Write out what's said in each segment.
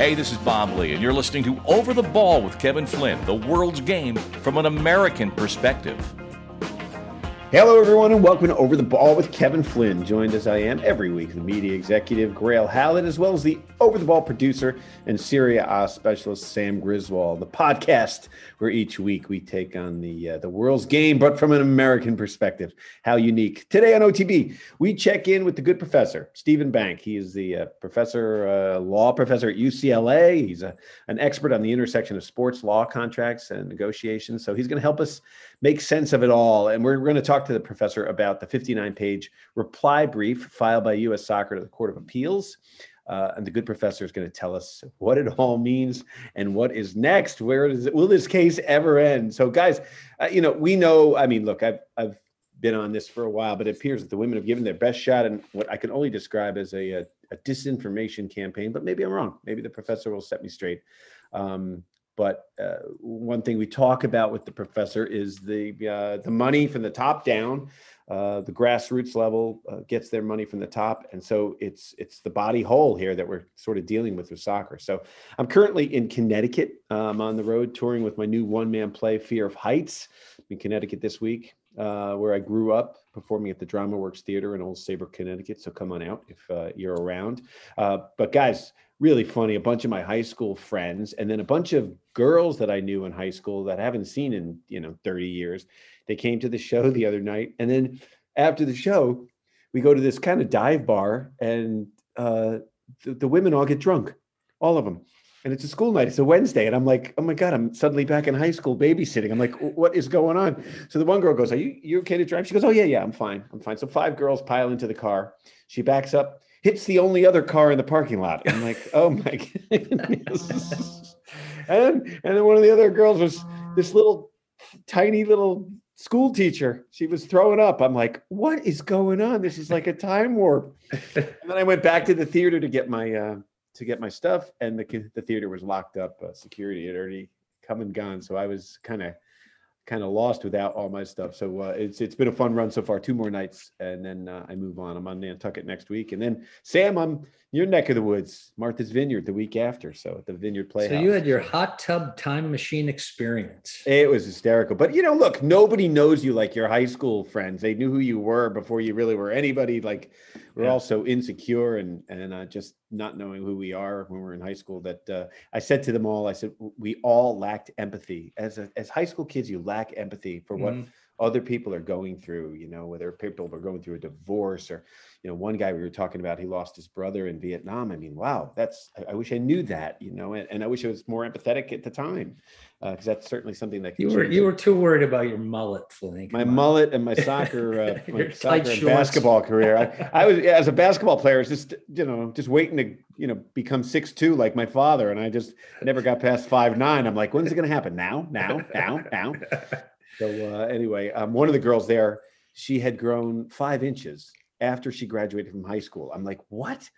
Hey, this is Bob Lee, and you're listening to Over the Ball with Kevin Flynn, the world's game from an American perspective. Hello, everyone, and welcome to Over the Ball with Kevin Flynn. Joined as I am every week, the media executive Grayle Hallett, as well as the Over the Ball producer and Serie A specialist Sam Griswold. The podcast where each week we take on the uh, the world's game, but from an American perspective. How unique! Today on OTB, we check in with the good professor Steven Bank. He is the uh, professor, uh, law professor at UCLA. He's a, an expert on the intersection of sports law contracts and negotiations. So he's going to help us make sense of it all. And we're going to talk to the professor about the 59 page reply brief filed by U.S. Soccer to the Court of Appeals. Uh, and the good professor is going to tell us what it all means and what is next. Where is it? Will this case ever end? So, guys, uh, you know, we know. I mean, look, I've I've been on this for a while, but it appears that the women have given their best shot in what I can only describe as a, a, a disinformation campaign. But maybe I'm wrong. Maybe the professor will set me straight. Um, but uh, one thing we talk about with the professor is the uh, the money from the top down. Uh, the grassroots level uh, gets their money from the top, and so it's it's the body whole here that we're sort of dealing with with soccer. So I'm currently in Connecticut. I'm on the road touring with my new one man play, Fear of Heights, in Connecticut this week, uh, where I grew up performing at the Drama Works Theater in Old Saybrook, Connecticut. So come on out if uh, you're around. but guys, really funny. A bunch of my high school friends, and then a bunch of girls that I knew in high school that I haven't seen in you know 30 years. They came to the show the other night, and then after the show, we go to this kind of dive bar, and uh, the, the women all get drunk, all of them. And it's a school night. It's a Wednesday, and I'm like, "Oh my god!" I'm suddenly back in high school babysitting. I'm like, "What is going on?" So the one girl goes, "Are you you okay to drive?" She goes, "Oh yeah, yeah, I'm fine. I'm fine." So five girls pile into the car. She backs up hits the only other car in the parking lot. I'm like, oh my goodness. and and then one of the other girls was this little tiny little school teacher. She was throwing up. I'm like, what is going on? This is like a time warp. and then I went back to the theater to get my uh, to get my stuff, and the the theater was locked up. Uh, security had already come and gone, so I was kind of kind of lost without all my stuff. So uh, it's it's been a fun run so far. Two more nights, and then uh, I move on. I'm on Nantucket next week, and then Sam, I'm your neck of the woods, Martha's Vineyard, the week after. So at the Vineyard Playhouse. So you had your hot tub time machine experience. It was hysterical, but you know, look, nobody knows you like your high school friends. They knew who you were before you really were anybody. Like we're yeah. all so insecure and and uh, just not knowing who we are when we're in high school. That uh, I said to them all, I said we all lacked empathy as a, as high school kids. You lack empathy for what. Mm-hmm other people are going through, you know, whether people are going through a divorce or, you know, one guy we were talking about, he lost his brother in Vietnam. I mean, wow, that's, I, I wish I knew that, you know, and, and, I wish I was more empathetic at the time because uh, that's certainly something that you were, you were too worried about your mullet, Flink. My mullet and my soccer, uh, my soccer and basketball career. I, I, was, as a basketball player, just, you know, just waiting to, you know, become six two like my father. And I just never got past five nine. I'm like, when's it going to happen? Now, now, now, now. So uh, anyway, um, one of the girls there, she had grown five inches after she graduated from high school. I'm like, what?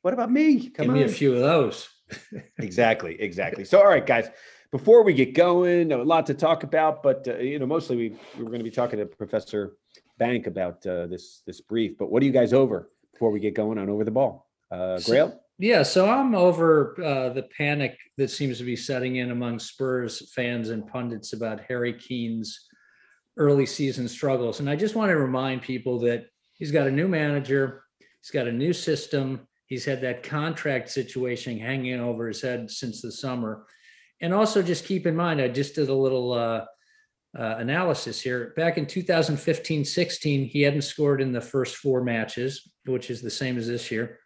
What about me? Come Give on. me a few of those. exactly, exactly. So, all right, guys. Before we get going, a lot to talk about, but uh, you know, mostly we, we were going to be talking to Professor Bank about uh, this this brief. But what are you guys over before we get going on over the ball? Uh, Grayle. So, yeah, so I'm over uh, the panic that seems to be setting in among Spurs fans and pundits about Harry Kane's early season struggles. And I just want to remind people that he's got a new manager, he's got a new system, he's had that contract situation hanging over his head since the summer. And also, just keep in mind, I just did a little uh, uh, analysis here. Back in 2015 16, he hadn't scored in the first four matches, which is the same as this year.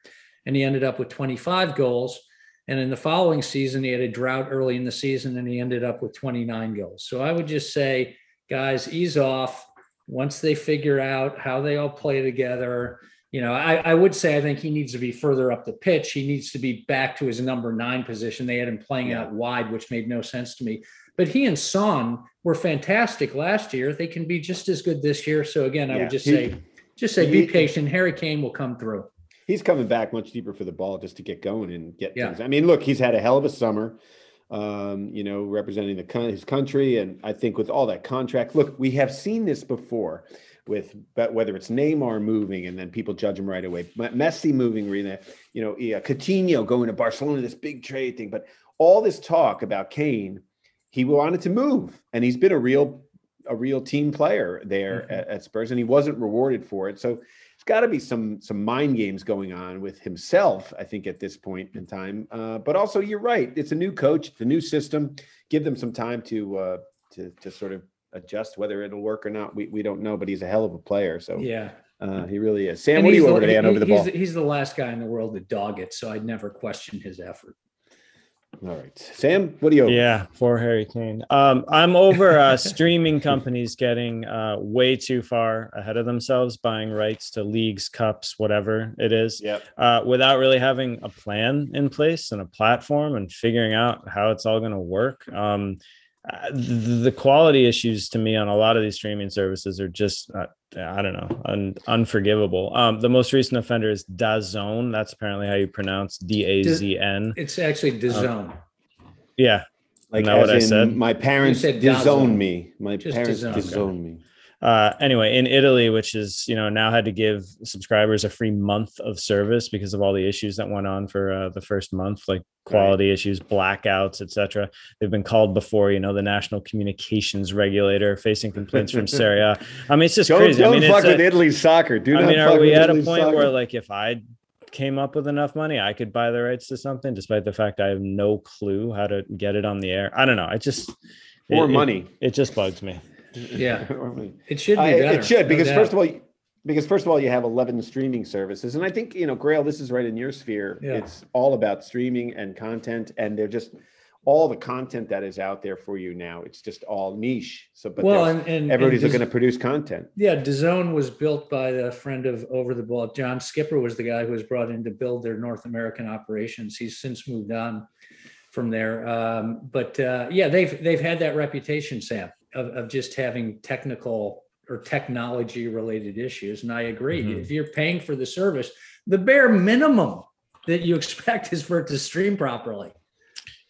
And he ended up with 25 goals. And in the following season, he had a drought early in the season and he ended up with 29 goals. So I would just say guys ease off. Once they figure out how they all play together you know I, I, would say i think he needs to be further up the pitch. He needs to be back to his number nine position. They had him playing yeah. out wide which made no sense to me. But he and son were fantastic last year. They can be just as good this year. So again i yeah. would just he, say just say he, be patient. Harry kane will come through. He's coming back much deeper for the ball just to get going and get yeah. things. I mean look he's had a hell of a summer um, you know, representing the his country. And I think with all that contract, look, we have seen this before with whether it's Neymar moving and then people judge him right away, Messi moving, you know, yeah, Coutinho going to Barcelona, this big trade thing. But all this talk about Kane, he wanted to move, and he's been a real a real team player there mm-hmm. at, at, Spurs, and he wasn't rewarded for it. So got to be some some mind games going on with himself, I think, at this point in time. Uh, but also, you're right; it's a new coach, it's a new system. Give them some time to uh, to to sort of adjust whether it'll work or not. We we don't know, but he's a hell of a player. So yeah. Uh, he really is. Sam, and what are you over the, over the he's, ball? He's the last guy in the world to dog it, so I'd never question his effort. All right, Sam, what do you? Over? Yeah, for Harry Kane. Um, I'm over uh, streaming companies getting uh, way too far ahead of themselves, buying rights to leagues, cups, whatever it is, yep. uh, without really having a plan in place and a platform and figuring out how it's all going to work. Um, uh, the quality issues to me on a lot of these streaming services are just uh, I don't know un- unforgivable. Um, the most recent offender is DAZN. That's apparently how you pronounce D A Z N. It's actually DAZN. Um, yeah, like what I said. My parents disown me. My just parents disown me uh, anyway, in Italy, which is you know now had to give subscribers a free month of service because of all the issues that went on for uh, the first month, like quality right. issues, blackouts, etc. They've been called before, you know, the national communications regulator facing complaints from Serie I mean, it's just don't, crazy. Don't I mean, fuck with a, Italy's soccer. Do I mean, are we at Italy's a point soccer? where like if I came up with enough money, I could buy the rights to something, despite the fact I have no clue how to get it on the air. I don't know. I just more money. It, it just bugs me. Yeah, it should be better. it should because no first of all, because first of all, you have 11 streaming services, and I think you know, Grayle, this is right in your sphere. Yeah. It's all about streaming and content, and they're just all the content that is out there for you now. It's just all niche. So, but well, and, and everybody's and looking to produce content. Yeah, DAZN was built by a friend of Over the Ball. John Skipper was the guy who was brought in to build their North American operations. He's since moved on from there. Um, but uh, yeah, they've they've had that reputation, Sam of, of just having technical or technology related issues. And I agree. Mm-hmm. If you're paying for the service, the bare minimum that you expect is for it to stream properly.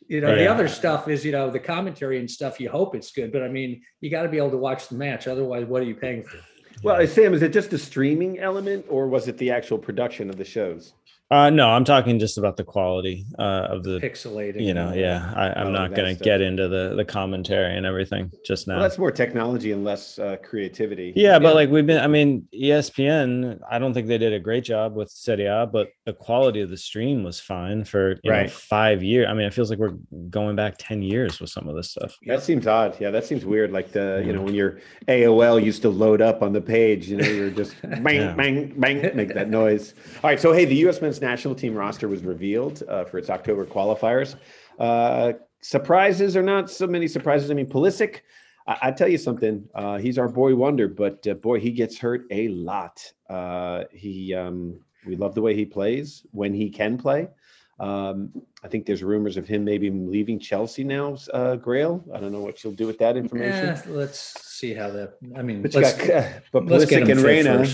You know, oh, the other stuff is, you know, the commentary and stuff, you hope it's good, but I mean, you got to be able to watch the match. Otherwise, what are you paying for? Well, Sam, is it just the streaming element or was it the actual production of the shows? Uh, no, I'm talking just about the quality uh, of the pixelating. You know, yeah, I, am not going to get into the the commentary and everything just now. Well, that's more technology and less uh, creativity. Yeah, yeah, but like we've been, I mean, ESPN. I don't think they did a great job with Serie A, but the quality of the stream was fine for right. know, five years. I mean, it feels like we're going back ten years with some of this stuff. That seems odd. Yeah, that seems weird. Like the you know when your AOL used to load up on the page, you know, you're just bang yeah. bang bang make that noise. All right, so hey, the U.S. men's national team roster was revealed uh, for its October qualifiers. Uh, surprises or not so many surprises. I mean, Pulisic, I, I tell you something. Uh, he's our boy wonder, but uh, boy, he gets hurt a lot. Uh, he, um, we love the way he plays when he can play. Um, I think there's rumors of him maybe leaving Chelsea now. Uh, Grayle, I don't know what you'll do with that information. Eh, let's see how that. I mean, but, got, but Pulisic and Reyna.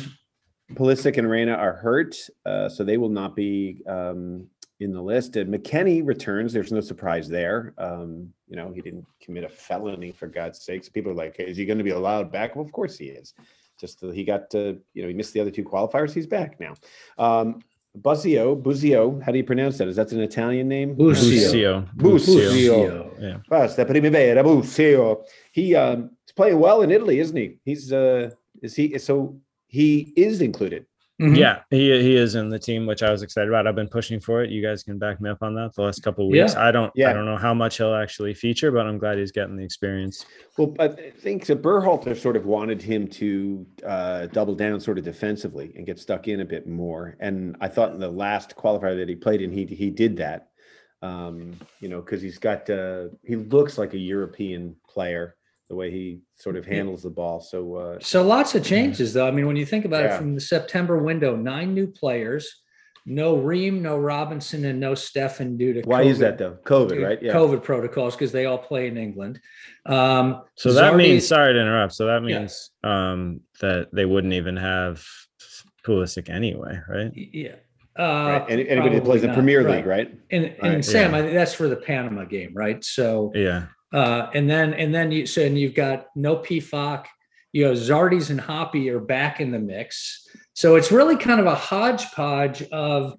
Pulisic and Reyna are hurt, uh, so they will not be um, in the list. And McKennie returns. There's no surprise there. Um, you know, he didn't commit a felony for God's sakes. People are like, hey, is he going to be allowed back? Well, of course he is. Just he got to, you know, he missed the other two qualifiers. He's back now. Um, Busio, Busio, how do you pronounce that? Is that an Italian name? Busio. Busio. Yeah. Basta primavera, Busio. He um, he's playing well in Italy, isn't he? He's uh, is he so he is included. Mm-hmm. Yeah, he he is in the team, which I was excited about. I've been pushing for it. You guys can back me up on that the last couple of weeks. Yeah. I don't yeah. I don't know how much he'll actually feature, but I'm glad he's getting the experience. Well, I think so Berhalter sort of wanted him to uh, double down sort of defensively and get stuck in a bit more. And I thought in the last qualifier that he played in, he he did that. Um, you know, because he's got uh, he looks like a European player the way he sort of handles the ball. So, uh, so lots of changes though. I mean, when you think about yeah. it from the September window, nine new players, no Ream, no Robinson, and no Steffen due to why COVID, is that though? COVID, right? Yeah. COVID protocols because they all play in England. Um, so that Zardy, means sorry to interrupt. So that means yeah. um, that they wouldn't even have Pulisic anyway, right? Yeah. Uh, right? Anybody that probably plays the not, Premier right. League, right? And and Right. Sam, Yeah. I think that's for the Panama game, right? So Yeah. Uh, and then and then you so and you've got no Pefok, you know, Zardes and Hoppe are back in the mix. So it's really kind of a hodgepodge of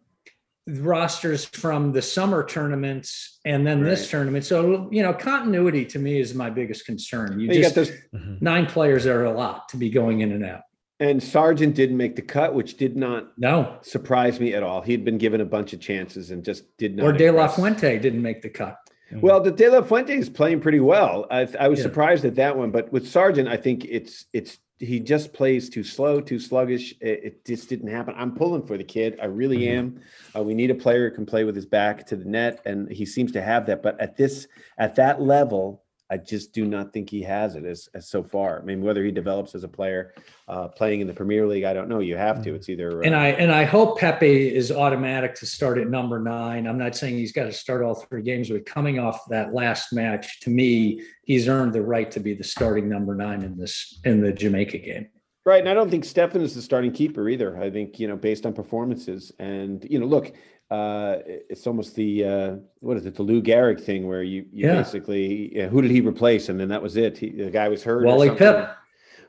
rosters from the summer tournaments and then this tournament. So you know, continuity to me is my biggest concern. You, You, got those, Mhm. nine players are a lot to be going in and out. and Sargent didn't make the cut, which did not No. surprise me at all. He'd been given a bunch of chances and just did not. Or De La. Fuente didn't make the cut. Well, the De La Fuente is playing pretty well. I, I was Yeah. surprised at that one, but with Sargent, I think it's it's he just plays too slow, too sluggish. It, it just didn't happen. I'm pulling for the kid. I really Mm-hmm. am. Uh, we need a player who can play with his back to the net, and he seems to have that. But at this at that level, I just do not think he has it as, as so far. I mean, whether he develops as a player uh, playing in the Premier League, I don't know. You have to. It's either uh, And I and I hope Pepe is automatic to start at number nine. I'm not saying he's got to start all three games, but coming off that last match, to me, he's earned the right to be the starting number nine in this in the Jamaica game. Right, and I don't think Steffen is the starting keeper either. I think you know based on performances, and you know, look, uh, it's almost the uh, what is it, the Lou Gehrig thing, where you, you Yeah. basically yeah, who did he replace, and then that was it. He, the guy was hurt. Wally. Pipp.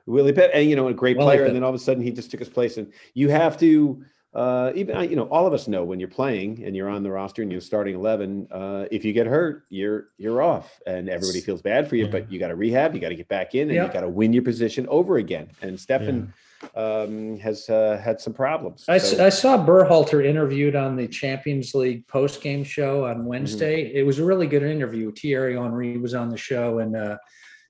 Willie Pep, and you know, a great Wally player, Pipp. and then all of a sudden he just took his place. And you have to, uh, even you know, all of us know when you're playing and you're on the roster and you're starting eleven, uh, if you get hurt, you're you're off, and everybody feels bad for you. But you got to rehab, you got to get back in, and Yeah. you got to win your position over again. And Steffen um, has uh, had some problems. I, So- I saw Berhalter interviewed on the Champions League post game show on Wednesday. It was a really good interview. Thierry Henry was on the show and uh,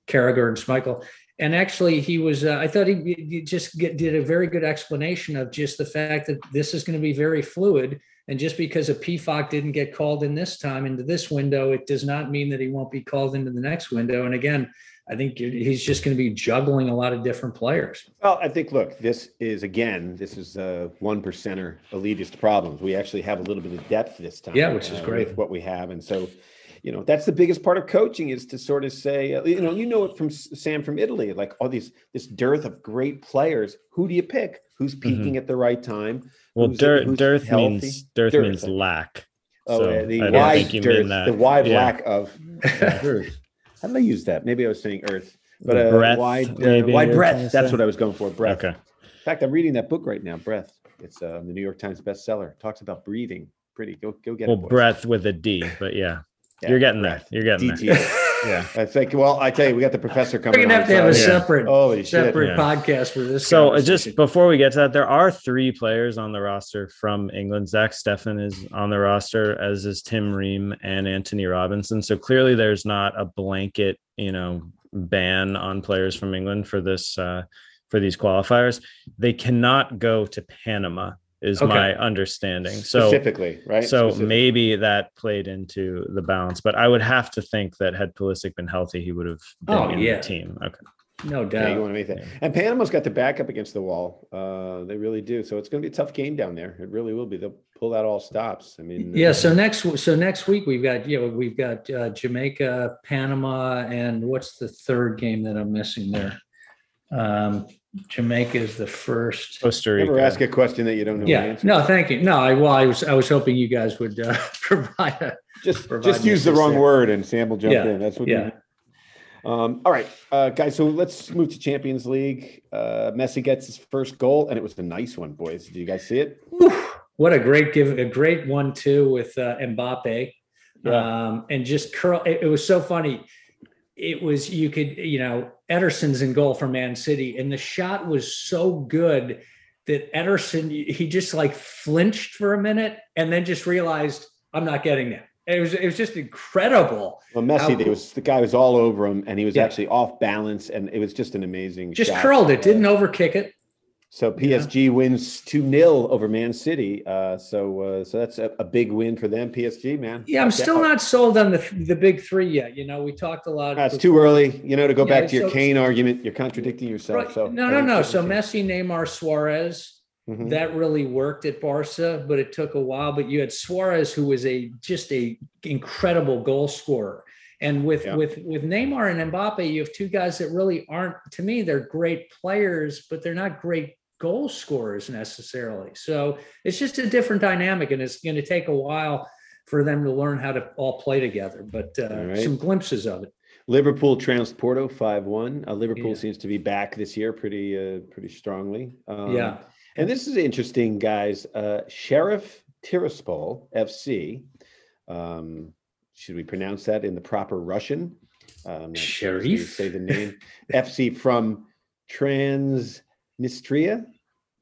Carragher and Schmeichel. And actually, he was, uh, I thought he, he just get, did a very good explanation of just the fact that this is going to be very fluid. And just because a Pefok didn't get called in this time into this window, it does not mean that he won't be called into the next window. And again, I think he's just going to be juggling a lot of different players. Well, I think, look, this is again, this is a one percenter elitist problems. We actually have a little bit of depth this time. Yeah, which is uh, great. with what we have, and so, you know, that's the biggest part of coaching is to sort of say, uh, you know, you know it from Sam from Italy, like all these this dearth of great players. Who do you pick? Who's peaking at the right time? Mm-hmm. Well, Who's- dearth, who's dearth means dearth, Dearth, means lack. Oh, So the wide dearth, mean the wide Yeah. lack of earth. How did I use that? Maybe I was saying earth, but The uh, breath, wide, uh, wide you're trying to breath. That's what I was going for. Breath. Okay. In fact, I'm reading that book right now, Breath. It's uh, the New York Times bestseller. It talks about breathing. Pretty. Go go get Well, it. boys. breath with a D, but yeah, Yeah, you're getting breath. there. You're getting DT. there. Yeah. I think. Well, I tell you, we got the professor coming. We're gonna have to have a so- yeah. separate, Holy shit. separate Yeah. podcast for this. So uh, just before we get to that, there are three players on the roster from England. Zach Steffen is on the roster, as is Tim Ream and Anthony Robinson. So clearly, there's not a blanket, you know, ban on players from England for this uh, for these qualifiers. They cannot go to Panama, is Okay. my understanding. So specifically, right? so Specific- maybe that played into the balance, but I would have to think that had Pulisic been healthy, he would have been Oh, in yeah. the team. Okay. no Yeah, doubt. you want to make that. Yeah. And Panama's got the back up against the wall. Uh, they really do. So it's going to be a tough game down there. It really will be. They'll pull out all stops. I mean, Yeah. uh, So next, so next week we've got you know we've got uh, Jamaica, Panama, and what's the third game that I'm missing there? Um, Jamaica is the first. Costa Rica. never ask a question that you don't know. the Yeah. answer. No, thank you. No, I well, I was I was hoping you guys would uh, provide a just provide just use the wrong word and Sam will jump Yeah, in. That's what. yeah. Um, all right, uh, guys. So let's move to Champions League. Uh, Messi gets his first goal, and it was a nice one, boys. Did you guys see it? What a great give, a great one too with uh, Mbappe, Yeah. um, and just curl. It, it was so funny. It was you could you know Ederson's in goal for Man City, and the shot was so good that Ederson he just like flinched for a minute and then just realized I'm not getting that. It was it was just incredible. Well, Messi, How- was the guy was all over him, and he was Yeah. actually off balance, and it was just an amazing. Just shot. curled it, didn't overkick it. So PSG wins two 0 over Man City. Uh, so uh, so that's a, a big win for them. PSG, man. Yeah, I'm still not sold on the the big three yet. You know, we talked a lot. That's too early. You know, to go Yeah, back to your so- Kane argument, you're contradicting yourself. Right. So no, no, no. So. Messi, Neymar, Suarez. Mhm. that really worked at Barca, but it took a while. But you had Suarez, who was a just a incredible goal scorer, and with Yeah. with with Neymar and Mbappe, you have two guys that really aren't. To me, they're great players, but they're not great goal scorers necessarily. So it's just a different dynamic, and it's going to take a while for them to learn how to all play together. But uh, right. some glimpses of it. Liverpool trounced Porto five one. Uh, Liverpool Yeah. seems to be back this year pretty uh, pretty strongly. Um, yeah, And this is interesting, guys. Uh, Sheriff Tiraspol FC. Um, should we pronounce that in the proper Russian? Um, not sure Sheriff? say the name. FC from Transnistria.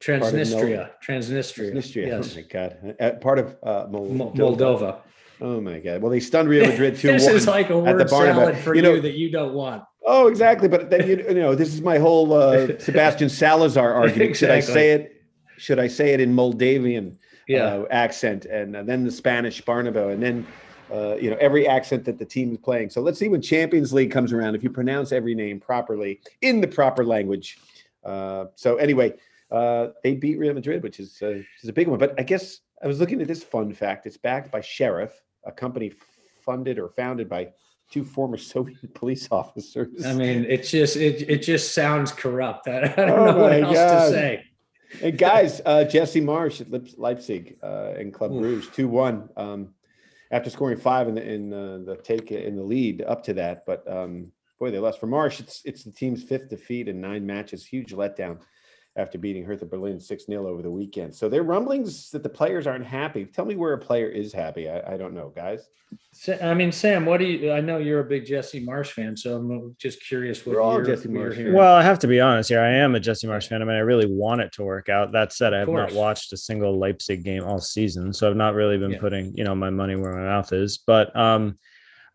Transnistria, Transnistria, Transnistria. yes, Oh my God. Uh, part of uh, Mo- Moldova. Moldova. Oh my God. Well, they stunned Real Madrid 2 this is like a word salad for You know- that you don't want. Oh, exactly. But then you, you know, this is my whole uh, Sebastian Salazar argument. Should I say it? Should I say it in Moldavian Yeah, uh, accent, and uh, then the Spanish Bernabéu, and then uh, you know every accent that the team is playing. So let's see when Champions League comes around if you pronounce every name properly in the proper language. Uh, so anyway, uh, they beat Real Madrid, which is uh, is a big one. But I guess I was looking at this fun fact. It's backed by Sheriff, a company funded or founded by two former Soviet police officers. I mean, it's just it it just sounds corrupt. I, I don't Oh know what else God. to say. And guys, uh, Jesse Marsch at Leipzig uh, and Club. Brugge, two one. Um, after scoring five in the in uh, the take in the lead up to that, but um, boy, they lost. For Marsch, it's it's the team's fifth defeat in nine matches. Huge letdown after beating Hertha Berlin six 0 over the weekend. So there are rumblings that the players aren't happy. Tell me where a player is happy. I, I don't know, guys. I mean, Sam, what do you? I know you're a big Jesse Marsch fan, so I'm just curious what We're all you're, Jesse what you're Marsch hearing. Well, I have to be honest here. I am a Jesse Marsch fan. I mean, I really want it to work out. That said, I have not watched a single Leipzig game all season, so I've not really been Yeah. putting, you know, my money where my mouth is. But um,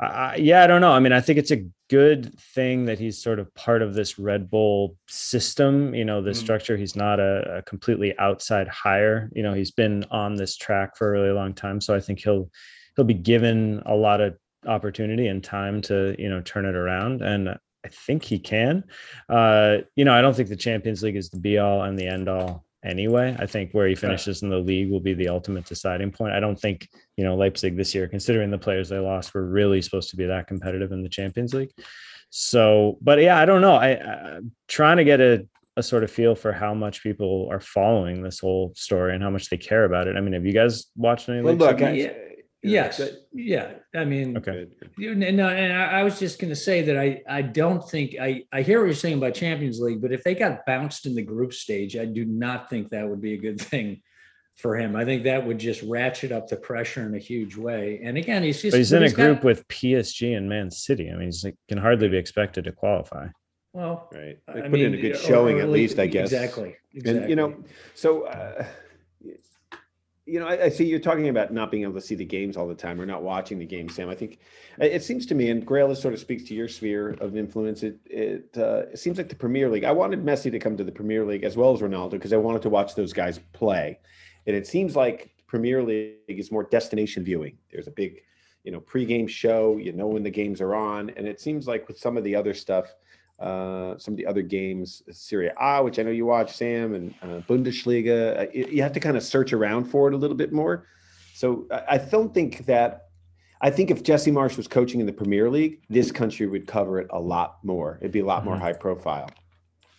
I, I- yeah, I don't know. I mean, I think it's a good thing that he's sort of part of this Red Bull system. You know, this Mhm. structure. He's not a, a completely outside hire. You know, he's been on this track for a really long time, so I think he'll he'll be given a lot of opportunity and time to you know turn it around and i think he can uh you know i don't think the champions league is the be all and the end all anyway i think where he finishes in the league will be the ultimate deciding point i don't think you know leipzig this year considering the players they lost were really supposed to be that competitive in the champions league so but yeah i don't know i i'm trying to get a a sort of feel for how much people are following this whole story and how much they care about it. I mean, have you guys watched any? Well, Leipzig look. I, yes, Good. yeah. I mean, Okay. You know, no, and I, I was just going to say that I, I don't think I, I hear what you're saying about Champions League, but if they got bounced in the group stage, I do not think that would be a good thing for him. I think that would just ratchet up the pressure in a huge way. And again, he's just But he's but in a he's got- group with PSG and Man City. I mean, he's like, can hardly be expected to qualify. well, Right. They I put in a good showing or at least, I guess. Exactly. Exactly. And you know, so uh, you know, I, I see you're talking about not being able to see the games all the time or not watching the games, Sam. I think it it seems to me, and Grayle, this sort of speaks to your sphere of influence. It it, uh, it seems like the Premier League. I wanted Messi to come to the Premier League as well as Ronaldo because I wanted to watch those guys play, and it seems like Premier League is more destination viewing. There's a big, you know, pregame show. You know when the games are on, and it seems like with some of the other stuff uh, some of the other games, Serie A, which I know you watch, Sam, and uh, Bundesliga. Uh, you, have to kind of search around for it a little bit more. So I, I don't think that. I think if Jesse Marsch was coaching in the Premier League, this country would cover it a lot more. It'd be a lot more Mhm. high profile.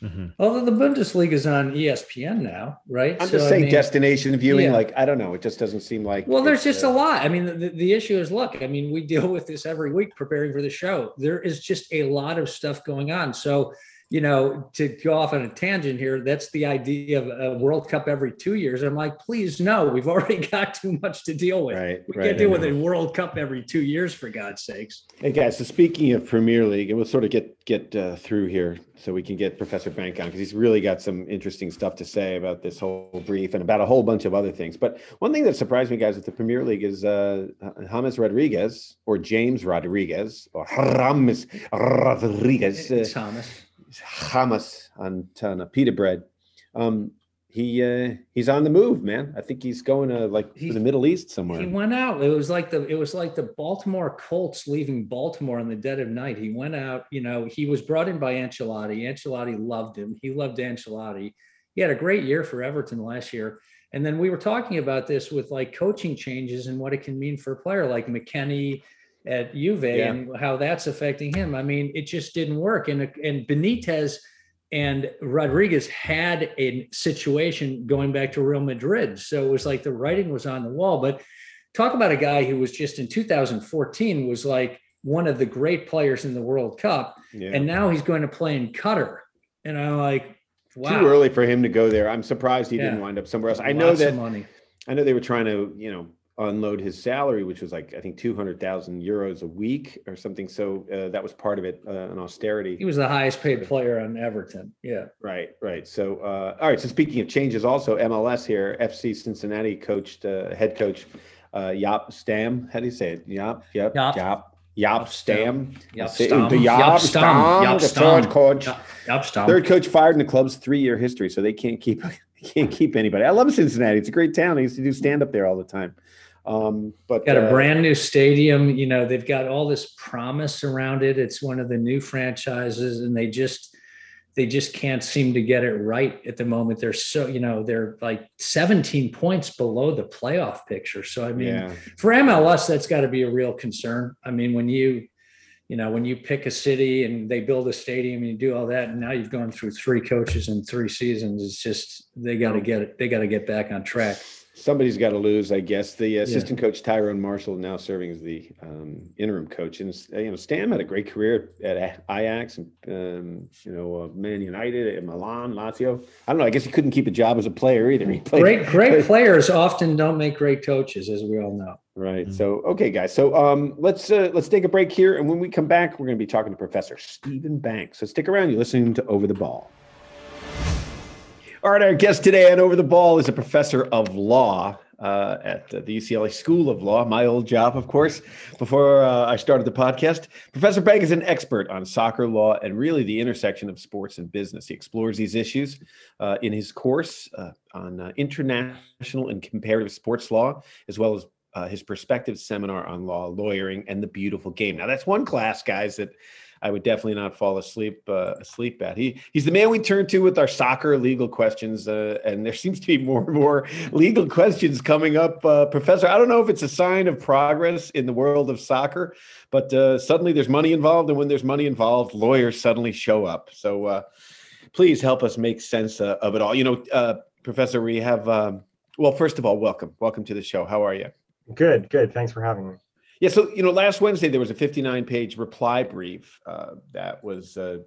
Mhm. Although the Bundesliga is on ESPN now, right? I'm So, just I saying mean- destination viewing. yeah. Like I don't know, it just doesn't seem like. Well, there's just uh, a lot. I mean, the, the issue is look, I mean, we deal with this every week preparing for the show. There is just a lot of stuff going on. So, you know, to go off on a tangent here, that's the idea of a World Cup every two years. I'm like, please, no, we've already got too much to deal with. Right, We right, can't deal with a World Cup every two years, for God's sakes. Hey guys, so speaking of Premier League, and we'll sort of get get uh, through here so we can get Professor Bank on because he's really got some interesting stuff to say about this whole brief and about a whole bunch of other things. But one thing that surprised me, guys, with the Premier League is uh, James Rodriguez or James Rodriguez or James Rodriguez, uh, Thomas. James on of pita bread. Um, he uh, he's on the move, man. I think he's going to like to the Middle East somewhere. He went out. It was like the it was like the Baltimore Colts leaving Baltimore in the dead of night. He went out. You know, he was brought in by Ancelotti. Ancelotti loved him. He loved Ancelotti. He had a great year for Everton last year. And then we were talking about this with like coaching changes and what it can mean for a player like McKennie at Juve Yeah. and how that's affecting him. I mean, it just didn't work. And and Benitez and Rodriguez had a situation going back to Real Madrid. So it was like the writing was on the wall. But talk about a guy who was just in 2014 was like one of the great players in the World Cup. Yeah. And now he's going to play in Qatar. And I'm like, wow. Too early for him to go there. I'm surprised he yeah. didn't wind up somewhere else. I know that money. I know they were trying to, you know, unload his salary, which was like I think two hundred thousand euros a week or something. So uh, that was part of it, uh, an austerity. He was the highest paid player on Everton. Yeah. Right. Right. So uh, all right. So speaking of changes, also MLS here, FC Cincinnati coached uh, head coach uh, Jaap Stam. How do you say it? Jaap. Yep. Jaap. Jaap. Jaap Stam. Jaap Stam. Stam. The third coach. Jaap Stam. Third coach fired in the club's three-year history, so they can't keep can't keep anybody. I love Cincinnati. It's a great town. I used to do stand up there all the time. Um, but got a uh, brand new stadium. You know, they've got all this promise around it. It's one of the new franchises, and they just they just can't seem to get it right at the moment. They're so, you know, they're like 17 points below the playoff picture. So I mean, yeah. for MLS, that's got to be a real concern. I mean, when you you know, when you pick a city and they build a stadium and you do all that, and now you've gone through three coaches in three seasons, it's just they got to get it. They got to get back on track somebody's got to lose, I guess. The assistant yeah. coach Tyrone Marshall now serving as the um, interim coach, and you know Stam had a great career at Ajax and um, you know uh, Man United, at Milan, Lazio. I don't know. I guess he couldn't keep a job as a player either. He played, great, great played. players often don't make great coaches, as we all know. Right. Mm-hmm. So okay, guys. So um, let's uh, let's take a break here, and when we come back, we're going to be talking to Professor Steven Banks. So stick around. You're listening to Over the Ball. All right, our guest today on Over the Ball is a professor of law uh, at the UCLA School of Law, my old job, of course, before uh, I started the podcast. Professor Bank is an expert on soccer law and really the intersection of sports and business. He explores these issues uh, in his course uh, on uh, international and comparative sports law, as well as uh, his perspective seminar on law, lawyering, and the beautiful game. Now, that's one class, guys, that I would definitely not fall asleep uh, asleep at. He he's the man we turn to with our soccer legal questions, uh, and there seems to be more and more legal questions coming up, uh, Professor. I don't know if it's a sign of progress in the world of soccer, but uh, suddenly there's money involved, and when there's money involved, lawyers suddenly show up. So uh, please help us make sense uh, of it all. You know, Professor, we have. Um, well, first of all, welcome, welcome to the show. How are you? Good, good. Thanks for having me. Yeah, so you know, last Wednesday there was a 59-page reply brief uh, that was uh,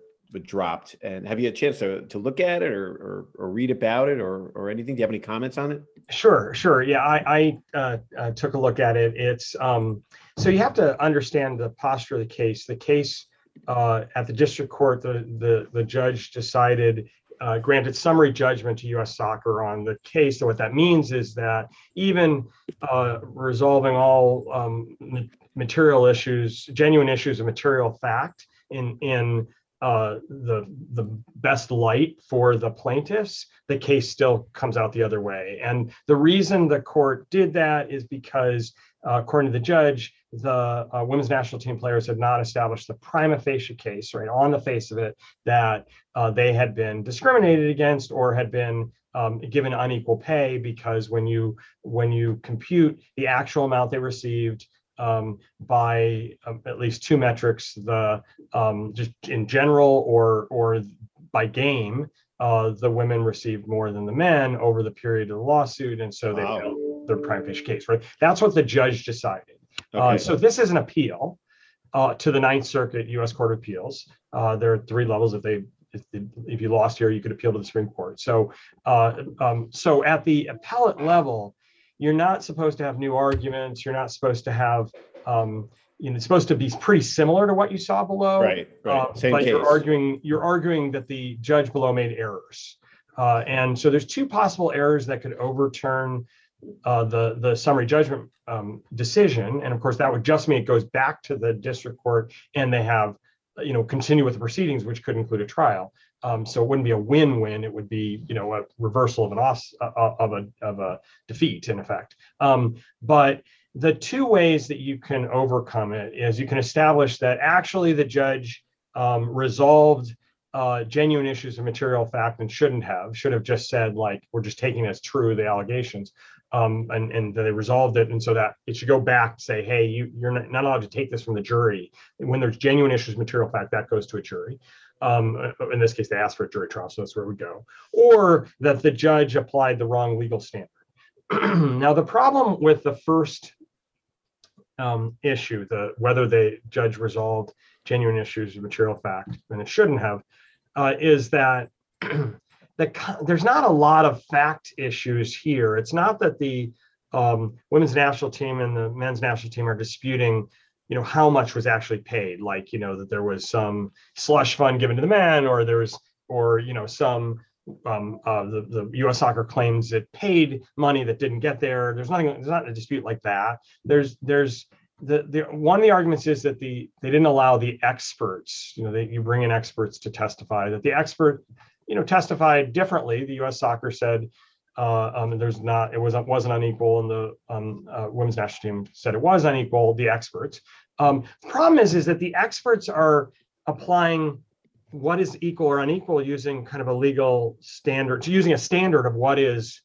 dropped, and have you had a chance to, to look at it or, or, or read about it or or anything? Do you have any comments on it? Sure, sure. Yeah, I, I uh, uh, took a look at it. It's um, so you have to understand the posture of the case. The case uh, at the district court, the the the judge decided uh, granted summary judgment to U.S. Soccer on the case. So what that means is that even uh, resolving all um, material issues, genuine issues of material fact in in uh, the the best light for the plaintiffs, the case still comes out the other way. And the reason the court did that is because, uh, according to the judge, the uh, women's national team players had not established the prima facie case, right, on the face of it, that uh, they had been discriminated against or had been um, given unequal pay because when you when you compute the actual amount they received um, by um, at least two metrics, the um, just in general or or by game, uh, the women received more than the men over the period of the lawsuit, and so they wow. their prima facie case. Right, that's what the judge decided. Uh, okay. So this is an appeal uh, to the Ninth Circuit U.S. Court of Appeals. Uh, there are three levels. If they if, if, you lost here, you could appeal to the Supreme Court. So, uh, um, so at the appellate level, you're not supposed to have new arguments. You're not supposed to have, um, you know, it's supposed to be pretty similar to what you saw below. Right. Right. Uh, Same but case. you're arguing you're arguing that the judge below made errors, uh, and so there's two possible errors that could overturn uh, the the summary judgment um, decision, and of course that would just mean it goes back to the district court, and they have you know continue with the proceedings, which could include a trial. Um, so it wouldn't be a win-win; it would be, you know, a reversal of an uh, uh, of a of a defeat in effect. Um, but the two ways that you can overcome it is you can establish that actually the judge um, resolved uh, genuine issues of material fact and shouldn't have should have just said like we're just taking as true the allegations um, and and they resolved it. And so that it should go back say hey you you're not, allowed to take this from the jury. When there's genuine issues material fact that goes to a jury. Um, in this case, they asked for a jury trial, so that's where we go, or that the judge applied the wrong legal standard. now, the problem with the first um, issue, the whether the judge resolved genuine issues of material fact, and it shouldn't have, uh, is that the, there's not a lot of fact issues here. It's not that the um, women's national team and the men's national team are disputing you know how much was actually paid like you know that there was some slush fund given to the men or there was or you know some um, uh, the, the U.S. soccer claims it paid money that didn't get there. There's nothing. There's not a dispute like that. There's there's the, the one of the arguments is that the they didn't allow the experts. You know, they, you bring in experts to testify. That the expert, you know, testified differently. The U.S. soccer said uh, um, there's not it wasn't wasn't unequal, and the um, uh, women's national team said it was unequal. The experts. Um, the problem is is that the experts are applying what is equal or unequal using kind of a legal standard, using a standard of what is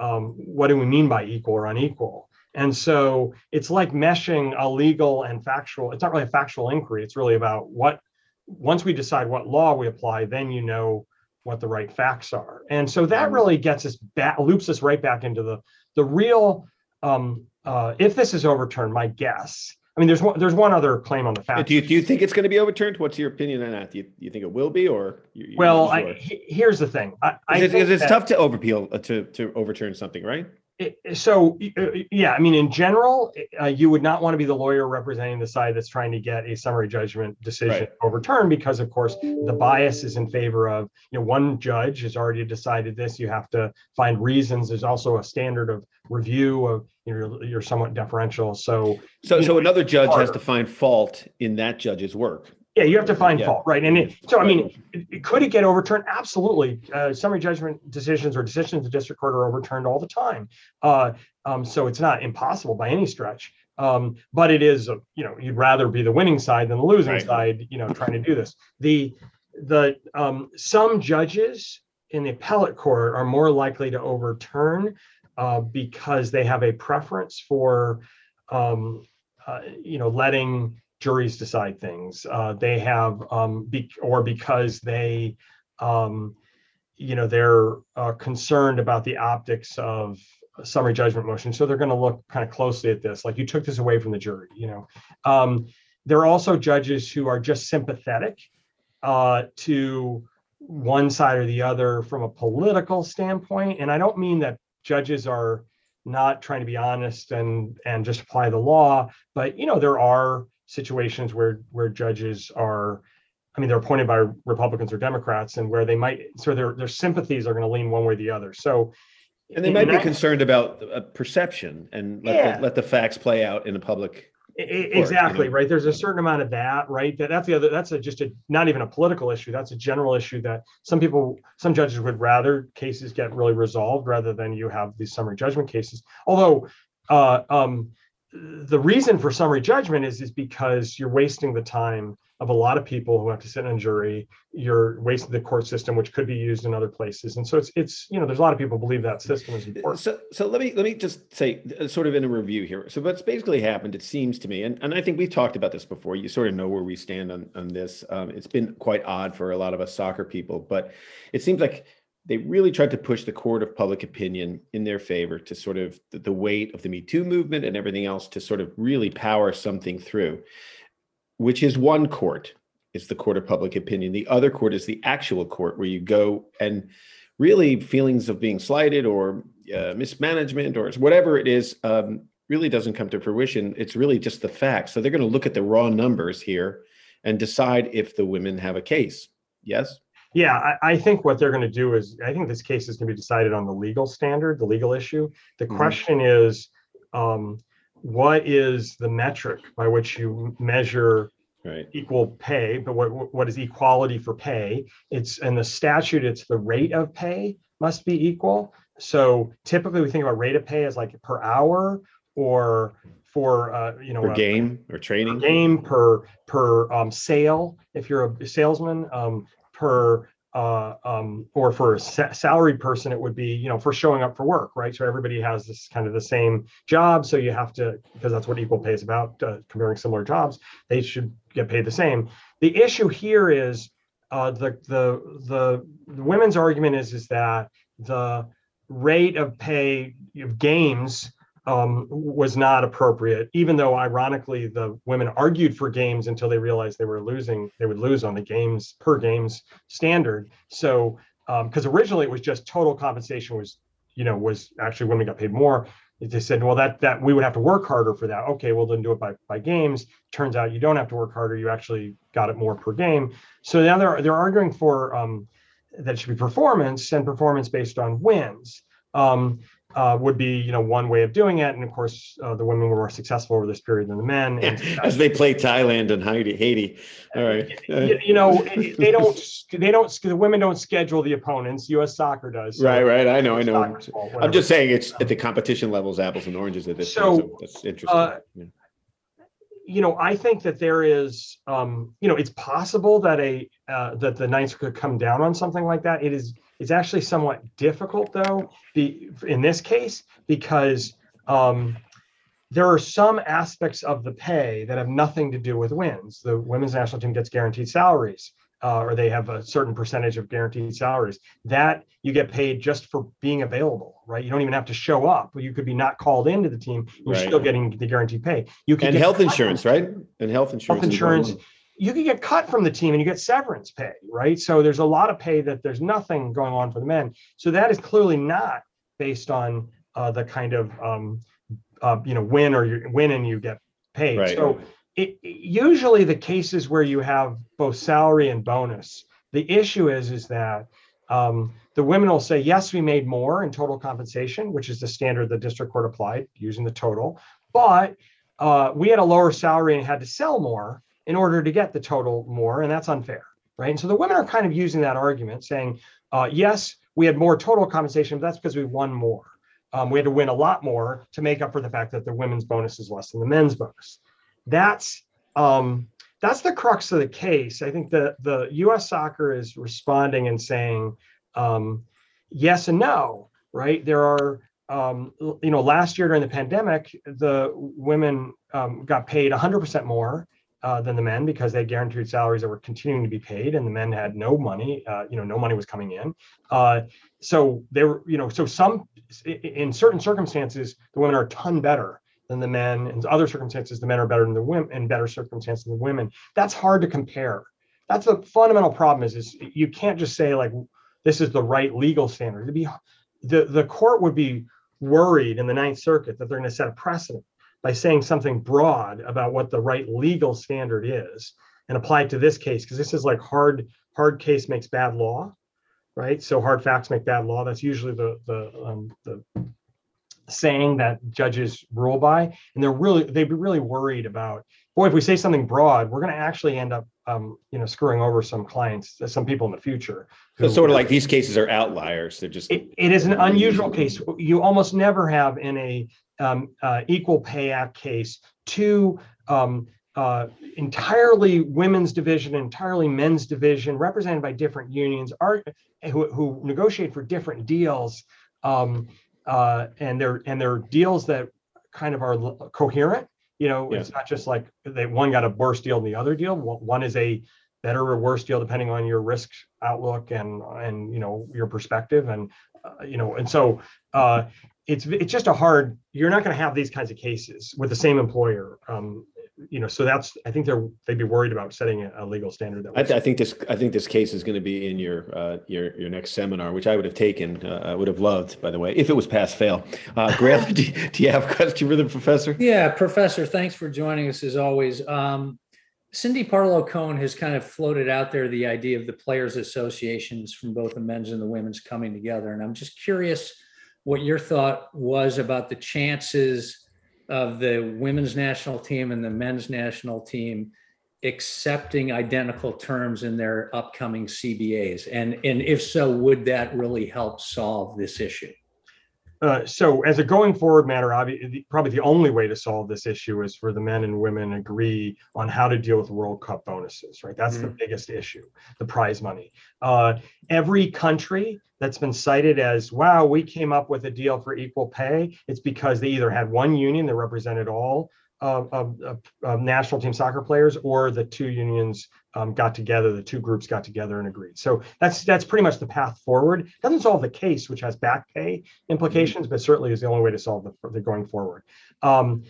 um, what do we mean by equal or unequal. And so it's like meshing a legal and factual. It's not really a factual inquiry. It's really about what once we decide what law we apply, then you know what the right facts are. And so that mm-hmm. really gets us back, loops us right back into the the real. Um, uh, if this is overturned, my guess. I mean, there's one. There's one other claim on the fact. Do you, do you think it's going to be overturned? What's your opinion on that? Do you, you think it will be, or? You, well, I, here's the thing. I, I it's, it's that, tough to overpeel uh, to to overturn something, right? So uh, yeah i mean in general uh, you would not want to be the lawyer representing the side that's trying to get a summary judgment decision right. overturned because of course the bias is in favor of you know one judge has already decided this you have to find reasons there's also a standard of review of you know you're, you're somewhat deferential so so so another judge harder. has to find fault in that judge's work yeah, you have to find yeah. fault, right? And it, so, I mean, it, could it get overturned? Absolutely. Uh, summary judgment decisions or decisions of district court are overturned all the time. Uh, um, so it's not impossible by any stretch. Um, but it is, uh, you know, you'd rather be the winning side than the losing right. side, you know, trying to do this. The the um, some judges in the appellate court are more likely to overturn uh, because they have a preference for, um, uh, you know, letting juries decide things. Uh, they have, um, be, or because they, um, you know, they're uh, concerned about the optics of summary judgment motion. So they're going to look kind of closely at this. Like you took this away from the jury, you know. Um, there are also judges who are just sympathetic uh, to one side or the other from a political standpoint. And I don't mean that judges are not trying to be honest and and just apply the law, but you know there are situations where where judges are I mean, they're appointed by Republicans or Democrats, and where they might, so their their sympathies are going to lean one way or the other. So, and they might be concerned about a perception and let, yeah. the, let the facts play out in the public. exactly you know? right. There's a certain amount of that, right? That that's the other. That's a, just a not even a political issue. That's a general issue that some people, some judges would rather cases get really resolved rather than you have these summary judgment cases. Although, uh, um, the reason for summary judgment is is because you're wasting the time of a lot of people who have to sit in a jury. You're wasting the court system which could be used in other places. And so it's it's you know there's a lot of people believe that system is important. So so let me let me just say uh, sort of in a review here. So what's basically happened it seems to me and, and i think we've talked about this before you sort of know where we stand on on this. Um, it's been quite odd for a lot of us soccer people but it seems like they really tried to push the court of public opinion in their favor to sort of the, weight of the Me Too movement and everything else to sort of really power something through, which is one court, is the court of public opinion. The other court is the actual court where you go and really feelings of being slighted or uh, mismanagement or whatever it is um, really doesn't come to fruition. It's really just the facts. So they're going to look at the raw numbers here and decide if the women have a case. Yes? Yeah, I, I, think what they're going to do is I think this case is going to be decided on the legal standard, the legal issue. The mm-hmm. question is, um, what is the metric by which you measure right. equal pay? But what what is equality for pay? It's in the statute. It's the rate of pay must be equal. So typically we think about rate of pay as like per hour or for uh, you know per game or training game per per um, sale if you're a salesman um, per uh, um, or for a sa- salaried person, it would be, you know, for showing up for work, right? So everybody has this kind of the same job. So you have to, because that's what equal pay is about, uh, comparing similar jobs, they should get paid the same. The issue here is uh, the, the the the women's argument is is that the rate of pay of games um, was not appropriate, even though ironically the women argued for games until they realized they were losing, they would lose on the games per games standard. So, because um, originally it was just total compensation was, you know, was actually women got paid more. They said, well, that that we would have to work harder for that. Okay, well then do it by by games. Turns out you don't have to work harder. You actually got it more per game. So now they're they're arguing for um, that should be performance and performance based on wins. Um, uh, would be you know one way of doing it. And of course uh, the women were more successful over this period than the men. As they play thailand and haiti haiti. All right. You, you, know they don't they don't the women don't schedule the opponents. Us soccer does. So right right. I know i know. i'm just saying it's at the competition levels apples and oranges at this so, point, so that's interesting. uh, yeah. You know i think that there is um you know it's possible that a uh, that the ninth could come down on something like that it is it's actually somewhat difficult, though, be, in this case, because um, there are some aspects of the pay that have nothing to do with wins. The women's national team gets guaranteed salaries, uh, or they have a certain percentage of guaranteed salaries. That you get paid just for being available, right? You don't even have to show up. You could be not called into the team. You're right. still getting the guaranteed pay. You can and health insurance, right? And health insurance. Health insurance you could get cut from the team and you get severance pay, right? So there's a lot of pay that there's nothing going on for the men. So that is clearly not based on uh, the kind of um, uh, you know win or you win and you get paid. Right. So it, usually the cases where you have both salary and bonus, the issue is is that um, the women will say yes, we made more in total compensation, which is the standard the district court applied using the total, but uh, we had a lower salary and had to sell more in order to get the total more, and that's unfair, right? And so the women are kind of using that argument, saying, uh, yes, we had more total compensation, but that's because we won more. Um, we had to win a lot more to make up for the fact that the women's bonus is less than the men's bonus. That's um, that's the crux of the case. I think the the U.S. Soccer is responding and saying um, yes and no. Right? There are um, you know last year during the pandemic, the women um, got paid 100% more uh, than the men because they had guaranteed salaries that were continuing to be paid, and the men had no money. Uh, you know, no money was coming in. Uh, so they were, you know, so some in certain circumstances, the women are a ton better than the men. In other circumstances, the men are better than the women. In better circumstances than the women. That's hard to compare. That's the fundamental problem. Is is you can't just say like this is the right legal standard. To be the the court would be worried in the Ninth Circuit that they're going to set a precedent by saying something broad about what the right legal standard is and apply it to this case because this is like hard hard case makes bad law right so hard facts make bad law that's usually the the um, the saying that judges rule by and they're really they'd be really worried about boy if we say something broad we're going to actually end up um, you know screwing over some clients some people in the future so sort of like these cases are outliers they're just it, it is an unusual case. You almost never have in a um, uh, Equal Pay Act case, two um, uh, entirely women's division, entirely men's division, represented by different unions, are who, who negotiate for different deals, um, uh, and they're and they're deals that kind of are coherent. You know, yeah. it's not just like they one got a worse deal than the other deal. One is a better or worse deal depending on your risk outlook and and you know your perspective and uh, you know and so uh, it's it's just a hard you're not going to have these kinds of cases with the same employer um, you know so that's i think they're they'd be worried about setting a, legal standard that I, th- I, think this i think this case is going to be in your uh, your your next seminar which i would have taken uh, i would have loved by the way if it was pass fail. Uh Grayle, do, do, you have a question for the professor? Yeah professor thanks for joining us as always. Um, Cindy Parlow Cone has kind of floated out there the idea of the players associations from both the men's and the women's coming together and i'm just curious what your thought was about the chances of the women's national team and the men's national team accepting identical terms in their upcoming CBAs? And, and if so, would that really help solve this issue? Uh, so as a going forward matter, obviously, probably the only way to solve this issue is for the men and women agree on how to deal with World Cup bonuses, right? That's mm-hmm. the biggest issue, the prize money. Uh, every country that's been cited as, wow, we came up with a deal for equal pay, it's because they either had one union that represented all of, of, national team soccer players, or the two unions um, got together, the two groups got together and agreed. So that's that's pretty much the path forward. Doesn't solve the case, which has back pay implications, but certainly is the only way to solve the, the going forward. Um,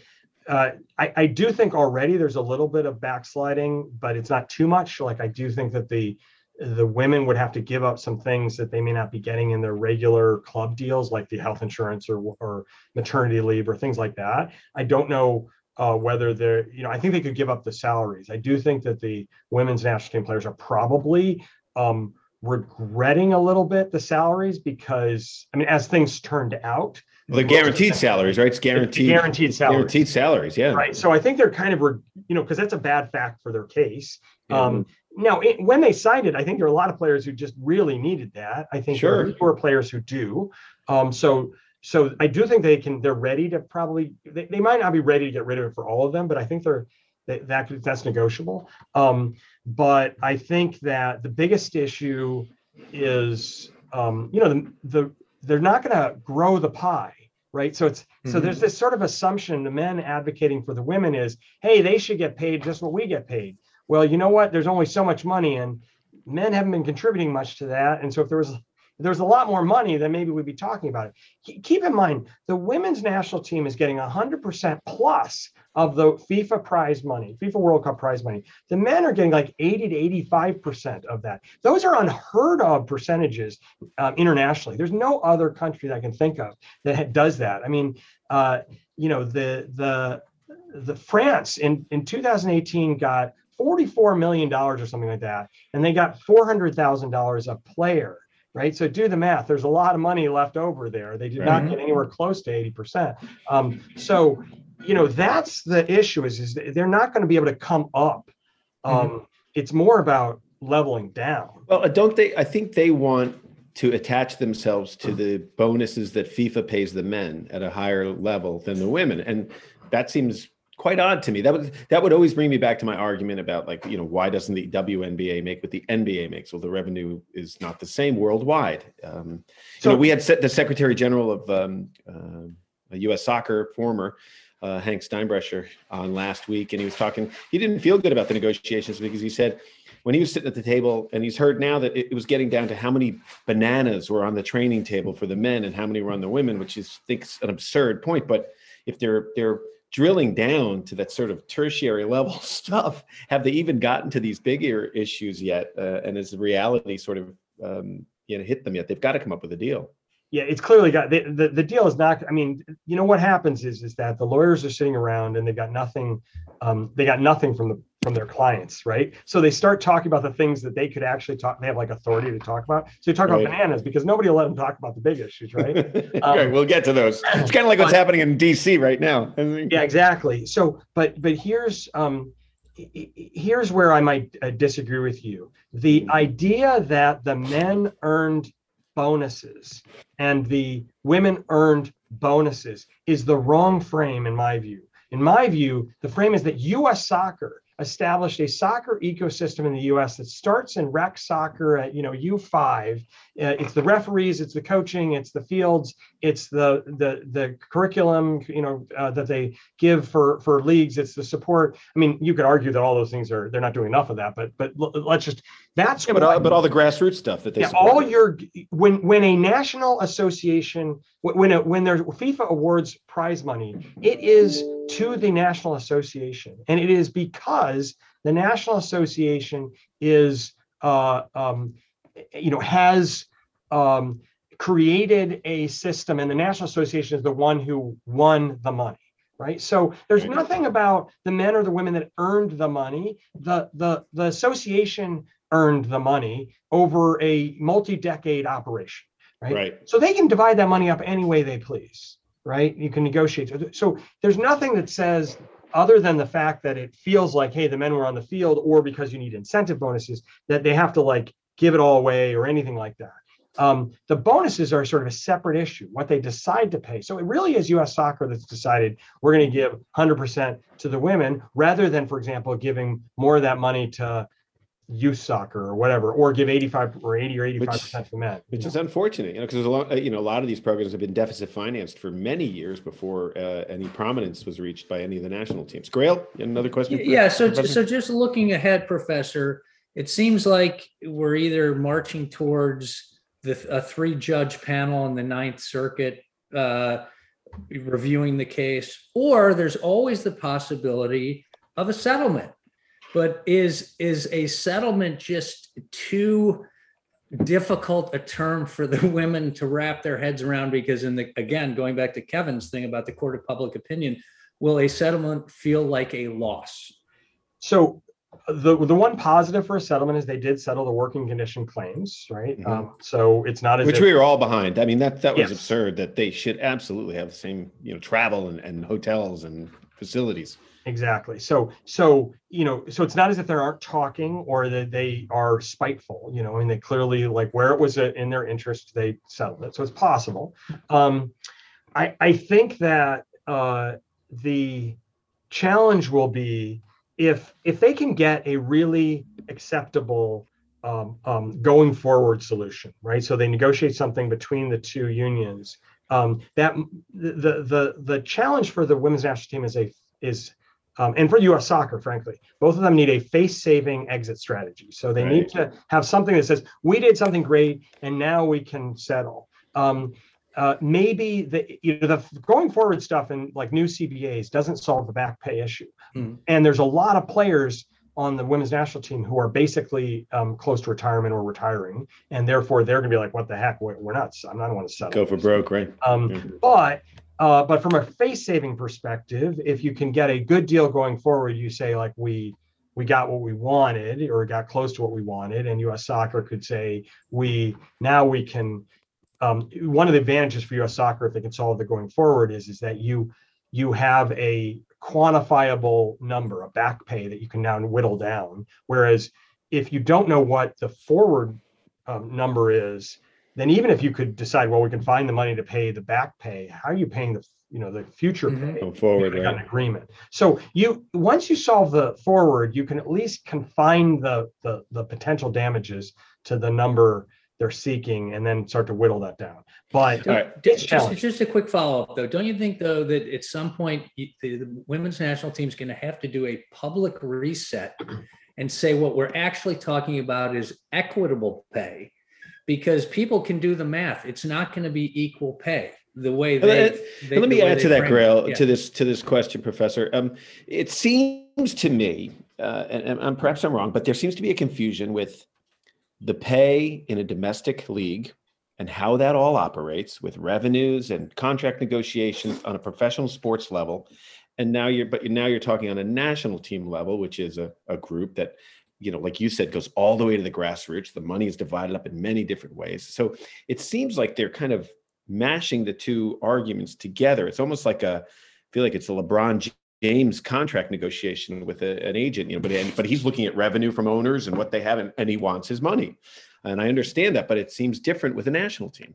uh, I, I do think already there's a little bit of backsliding, but it's not too much. Like I do think that the the women would have to give up some things that they may not be getting in their regular club deals, like the health insurance or or maternity leave or things like that. I don't know uh, whether they're, you know, I think they could give up the salaries. I do think that the women's national team players are probably um, regretting a little bit the salaries because, I mean, as things turned out, well, they're guaranteed salaries, right? It's guaranteed, guaranteed salaries, guaranteed salaries, yeah. Right. So I think they're kind of, you know, because that's a bad fact for their case. Um, now, it, when they signed it, I think there are a lot of players who just really needed that. I think sure. there are players who do. Um, so so I do think they can. They're ready to probably. They, they might not be ready to get rid of it for all of them, but I think they're that, that that's negotiable. Um, but I think that the biggest issue is, um, you know, the, the they're not going to grow the pie, right? So it's mm-hmm. so there's this sort of assumption the men advocating for the women is, hey, they should get paid just what we get paid. Well, you know what? There's only so much money, and men haven't been contributing much to that. And so if there was there's a lot more money, than maybe we'd be talking about it. Keep in mind, the women's national team is getting 100% plus of the FIFA prize money, FIFA World Cup prize money. The men are getting like 80 to 85% of that. Those are unheard of percentages um, internationally. There's no other country that I can think of that does that. I mean, uh, you know, the the the France in in 2018 got 44 million dollars or something like that, and they got 400 thousand dollars a player right? So do the math. There's a lot of money left over there. They did right. not get anywhere close to 80%. Um, so, you know, that's the issue is, is they're not going to be able to come up. Um, mm-hmm. It's more about leveling down. Well, uh, don't they? I think they want to attach themselves to the bonuses that FIFA pays the men at a higher level than the women. And that seems quite odd to me. That would that would always bring me back to my argument about like you know why doesn't the WNBA make what the NBA makes? Well, the revenue is not the same worldwide. Um, so you know, we had set the Secretary General of um, uh, U.S. Soccer, former uh, Hank Steinbrecher, on last week, and he was talking. He didn't feel good about the negotiations because he said when he was sitting at the table, and he's heard now that it was getting down to how many bananas were on the training table for the men and how many were on the women, which is thinks an absurd point, but if they're they're drilling down to that sort of tertiary level stuff, have they even gotten to these bigger issues yet? Uh, and the reality sort of um, you know hit them yet? They've got to come up with a deal. Yeah, it's clearly got the, the, the deal is not. I mean, you know what happens is is that the lawyers are sitting around and they've got nothing. Um, they got nothing from the from their clients, right? So they start talking about the things that they could actually talk. They have like authority to talk about. So you talk right. about bananas because nobody will let them talk about the big issues, right? Um, right. We'll get to those. It's kind of like what's but, happening in DC right now. yeah, exactly. So, but but here's um, here's where I might uh, disagree with you. The idea that the men earned bonuses and the women earned bonuses is the wrong frame in my view. In my view, the frame is that US soccer established a soccer ecosystem in the U.S. that starts in rec soccer at you know U5. Uh, it's the referees, it's the coaching, it's the fields, it's the the the curriculum you know uh, that they give for for leagues. It's the support. I mean, you could argue that all those things are they're not doing enough of that, but but let's just that's yeah, but all, but all the grassroots stuff that they yeah, all your when when a national association when a, when there's FIFA awards prize money, it is to the national association, and it is because the national association is uh, um, you know has um, created a system, and the national association is the one who won the money right? So there's nothing about the men or the women that earned the money. The the the association earned the money over a multi-decade operation right? right so they can divide that money up any way they please right you can negotiate so there's nothing that says other than the fact that it feels like hey the men were on the field or because you need incentive bonuses that they have to like give it all away or anything like that um, the bonuses are sort of a separate issue, what they decide to pay. So it really is US soccer that's decided we're going to give 100% to the women rather than, for example, giving more of that money to youth soccer or whatever, or give 85 or 80 or 85 percent to men. Which is unfortunate, you know, because a lot, uh, you know, a lot of these programs have been deficit financed for many years before uh, any prominence was reached by any of the national teams. Grayle, another question? Yeah. So, so just looking ahead, Professor, it seems like we're either marching towards the a three judge panel in the Ninth Circuit uh, reviewing the case, or there's always the possibility of a settlement. But is is a settlement just too difficult a term for the women to wrap their heads around? Because in the again, going back to Kevin's thing about the court of public opinion, will a settlement feel like a loss? So the the one positive for a settlement is they did settle the working condition claims, right? Mhm. Um, so it's not as Which if, we were all behind. I mean, that that was Yes. absurd that they should absolutely have the same, you know, travel and, and hotels and facilities. Exactly. So so you know, so it's not as if they aren't talking or that they are spiteful. You know, I mean, they clearly like where it was uh, in their interest, they settled it. So it's possible. Um, I I think that uh, the challenge will be if if they can get a really acceptable um, um, going forward solution, right? So they negotiate something between the two unions. Um, that the, the the the challenge for the women's national team is a is um, and for U.S. soccer, frankly, both of them need a face-saving exit strategy. So they need to have something that says we did something great and now we can settle. Um, uh, maybe the you know the going forward stuff and like new CBAs doesn't solve the back pay issue, Hmm. and there's a lot of players on the women's national team who are basically um, close to retirement or retiring, and therefore they're going to be like, "What the heck? We're, we're not. I'm not want to settle." Go for broke, right? Um, Yeah. But uh, but from a face saving perspective, if you can get a good deal going forward, you say like we we got what we wanted or got close to what we wanted, and U.S. Soccer could say we now we can. Um, one of the advantages for U.S. Soccer, if they can solve it going forward, is is that you you have a quantifiable number, a back pay that you can now whittle down. Whereas if you don't know what the forward um, number is, then even if you could decide, well, we can find the money to pay the back pay, how are you paying the you know the future Mhm. pay? Go forward, right? an agreement. So you once you solve the forward, you can at least confine the the the potential damages to the number they're seeking, and then start to whittle that down. But All right. it's Just, just a quick follow-up though. Don't you think though that at some point you- the, the women's national team is going to have to do a public reset and say what we're actually talking about is equitable pay? Because people can do the math. It's not going to be equal pay the way they. let- they- Let me add to that. Grayle, Yeah. to this to this question, Professor. Um, it seems to me, uh, and, and- and perhaps I'm wrong, but there seems to be a confusion with the pay in a domestic league and how that all operates with revenues and contract negotiations on a professional sports level. And now you're, but now you're talking on a national team level, which is a, a group that, you know, like you said, goes all the way to the grassroots. The money is divided up in many different ways. So it seems like they're kind of mashing the two arguments together. It's almost like a, I feel like it's a LeBron James contract negotiation with a, an agent, you know, but and, but he's looking at revenue from owners and what they have, and, and he wants his money, and I understand that, but it seems different with a national team.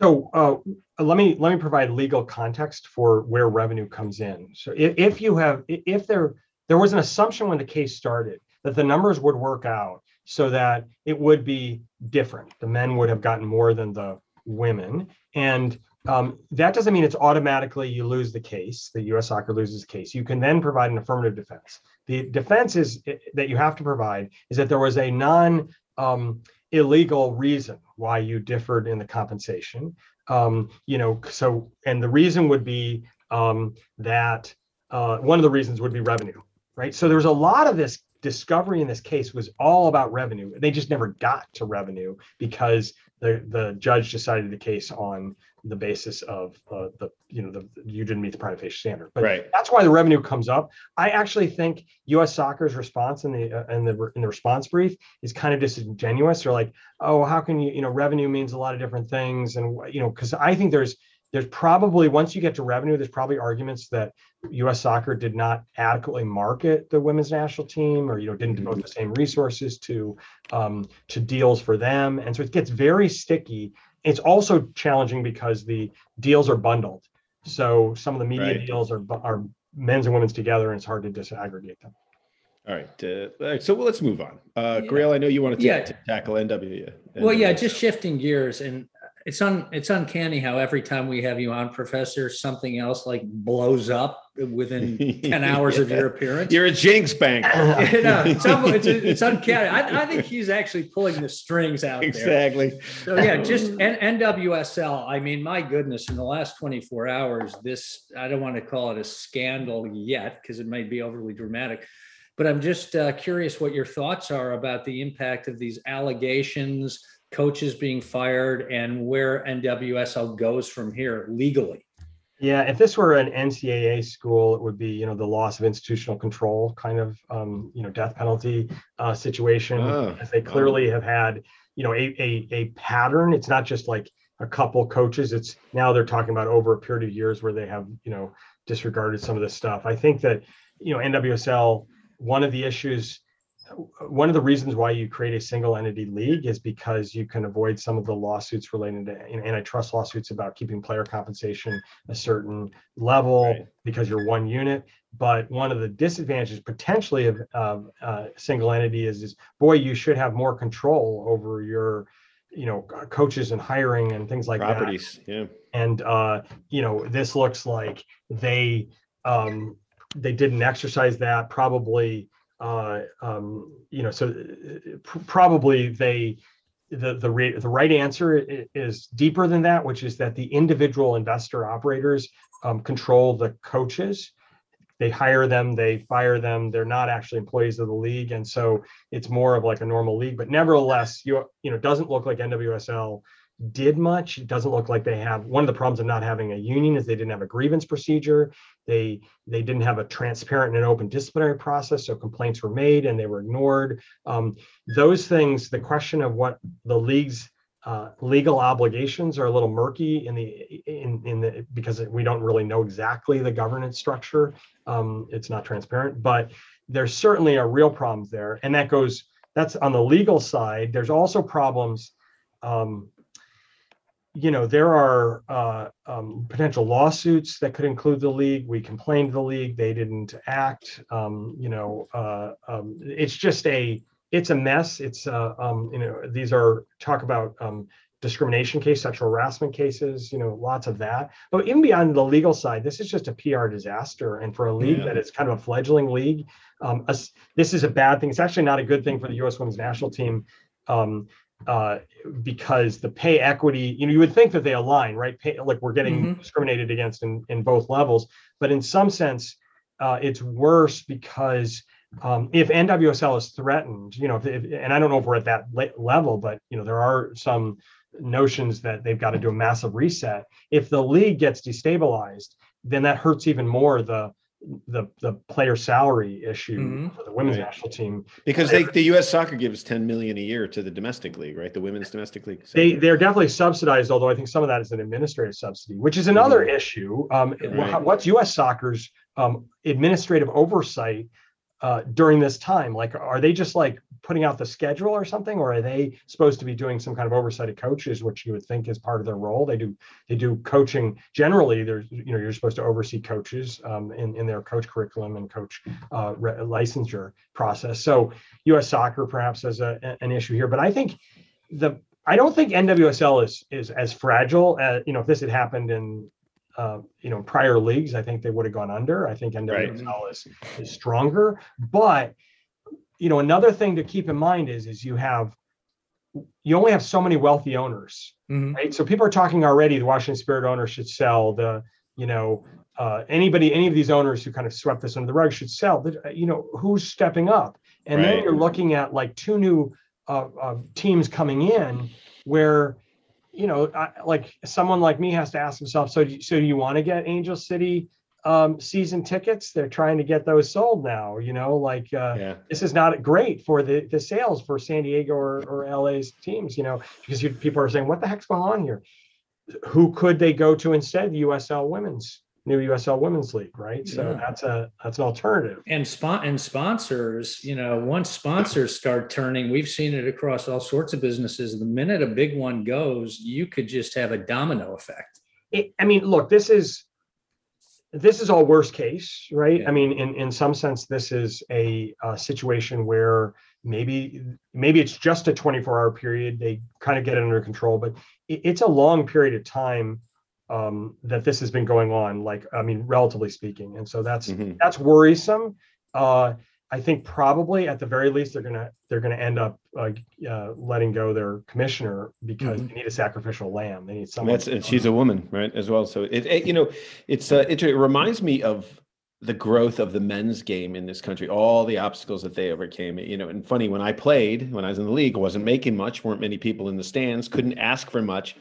So uh, let me let me provide legal context for where revenue comes in. So if, if you have if there there was an assumption when the case started that the numbers would work out so that it would be different. The men would have gotten more than the women, and um, that doesn't mean it's automatically you lose the case. The U.S. Soccer loses the case. You can then provide an affirmative defense. The defense is that you have to provide is that there was a non um, illegal reason why you differed in the compensation. Um, you know, so and the reason would be um, that uh, one of the reasons would be revenue, right? So there's a lot of this discovery in this case was all about revenue. They just never got to revenue because the the judge decided the case on the basis of uh, the you know the you didn't meet the prima facie standard. But Right. that's why the revenue comes up. I actually think U.S. Soccer's response in the uh, in the in the response brief is kind of disingenuous. They're like, oh, how can you you know revenue means a lot of different things, and you know because I think there's there's probably once you get to revenue, there's probably arguments that U.S. Soccer did not adequately market the women's national team, or you know didn't devote the same resources to um, to deals for them, and so it gets very sticky. It's also challenging because the deals are bundled. So some of the media Right. deals are are men's and women's together, and it's hard to disaggregate them. All right. Uh, all right. So well, let's move on. Uh, Yeah. Grayle, I know you wanted to, Yeah. to tackle NW. Well, yeah, just shifting gears and it's un, it's uncanny how every time we have you on, Professor, something else like blows up within ten hours of your appearance. You're a jinx bank. You know, it's, it's, it's uncanny. I, I think he's actually pulling the strings out there. exactly. So yeah, just N- NWSL. I mean, my goodness, in the last 24 hours, this I don't want to call it a scandal yet because it might be overly dramatic, but I'm just uh, curious what your thoughts are about the impact of these allegations, coaches being fired, and where NWSL goes from here legally. Yeah, if this were an NCAA school, it would be, you know, the loss of institutional control kind of, um, you know, death penalty uh, situation. Oh, as they clearly have had, you know, a, a, a pattern. It's not just like a couple coaches. It's now they're talking about over a period of years where they have, you know, disregarded some of this stuff. I think that, you know, NWSL, one of the issues, one of the reasons why you create a single entity league is because you can avoid some of the lawsuits relating to antitrust lawsuits about keeping player compensation a certain level Right. because you're one unit. But one of the disadvantages potentially of, of uh, single entity is, is boy, you should have more control over your, you know, coaches and hiring and things like that Properties. Yeah. and uh, you know this looks like they um, they didn't exercise that probably uh, um, you know so uh, pr- probably they the the, ra- the right answer is deeper than that which is that the individual investor operators um, control the coaches. They hire them they fire them they're not actually employees of the league and so it's more of like a normal league but nevertheless you you know doesn't look like nwsl did much. It doesn't look like they have one of the problems of not having a union is they didn't have a grievance procedure. They they didn't have a transparent and open disciplinary process, so complaints were made and they were ignored. Um, those things, the question of what the league's uh, legal obligations are a little murky in the in in the because we don't really know exactly the governance structure. Um, it's not transparent, but there's certainly are real problems there, and that goes that's on the legal side. There's also problems. Um, you know, there are uh, um, potential lawsuits that could include the league. We complained to the league; they didn't act. Um, you know, uh, um, it's just a it's a mess. It's uh, um, you know, these are talk about um, discrimination case, sexual harassment cases. You know, lots of that. But even beyond the legal side, this is just a PR disaster. And for a league Yeah. that is kind of a fledgling league, um, us- this is a bad thing. It's actually not a good thing for the U.S. Women's National Team. Um, uh, because the pay equity, you know, you would think that they align, right? Pay, like we're getting Mhm. discriminated against in, in both levels, but in some sense, uh, it's worse because um, if NWSL is threatened, you know, if, if, and I don't know if we're at that le- level, but you know, there are some notions that they've got to do a massive reset. If the league gets destabilized, then that hurts even more the the the player salary issue Mhm. for the women's Right. national team. Because they, the U.S. Soccer gives 10 million a year to the domestic league, right? The women's domestic league. They they're definitely subsidized, although I think some of that is an administrative subsidy, which is another issue. Um, Right. What's U.S. Soccer's um, administrative oversight uh, during this time? Like, are they just like putting out the schedule or something, or are they supposed to be doing some kind of oversight of coaches, which you would think is part of their role? They do they do coaching generally. There's you know you're supposed to oversee coaches um, in in their coach curriculum and coach uh, re- licensure process. So U.S. Soccer perhaps has a, an issue here, but I think the I don't think NWSL is is as fragile as you know if this had happened in uh, you know prior leagues. I think they would have gone under. I think NWSL is is stronger, but you know another thing to keep in mind is is you have you only have so many wealthy owners Mhm. right? So people are talking already. The Washington Spirit owner should sell. The you know uh, anybody, any of these owners who kind of swept this under the rug should sell. But, uh, you know who's stepping up? And then you're looking at like two new uh, uh, teams coming in where you know I, like someone like me has to ask himself, so do you, so do you want to get Angel City? Um, season tickets they're trying to get those sold now you know like uh, yeah. this is not great for the, the sales for San Diego or, or LA's teams, you know, because you, people are saying, what the heck's going on here? Who could they go to instead? The USL Women's new USL Women's League, right? So that's a that's an alternative. and spon- and sponsors you know once sponsors start turning we've seen it across all sorts of businesses the minute a big one goes you could just have a domino effect It, I mean, look, this is this is all worst case, right? Yeah. I mean, in in some sense, this is a, uh situation where maybe maybe it's just a 24 hour period. They kind of get it under control, but it, it's a long period of time um, that this has been going on. Like, I mean, relatively speaking, and so that's Mhm. that's worrisome. Uh, I think probably at the very least they're gonna they're gonna end up uh, uh, letting go their commissioner because they need a sacrificial lamb. They need someone. that's and she's a woman, right, as well. So it, it you know, it's uh, it, it reminds me of the growth of the men's game in this country, all the obstacles that they overcame. You know, and funny when I played, when I was in the league, wasn't making much, weren't many people in the stands, couldn't ask for much.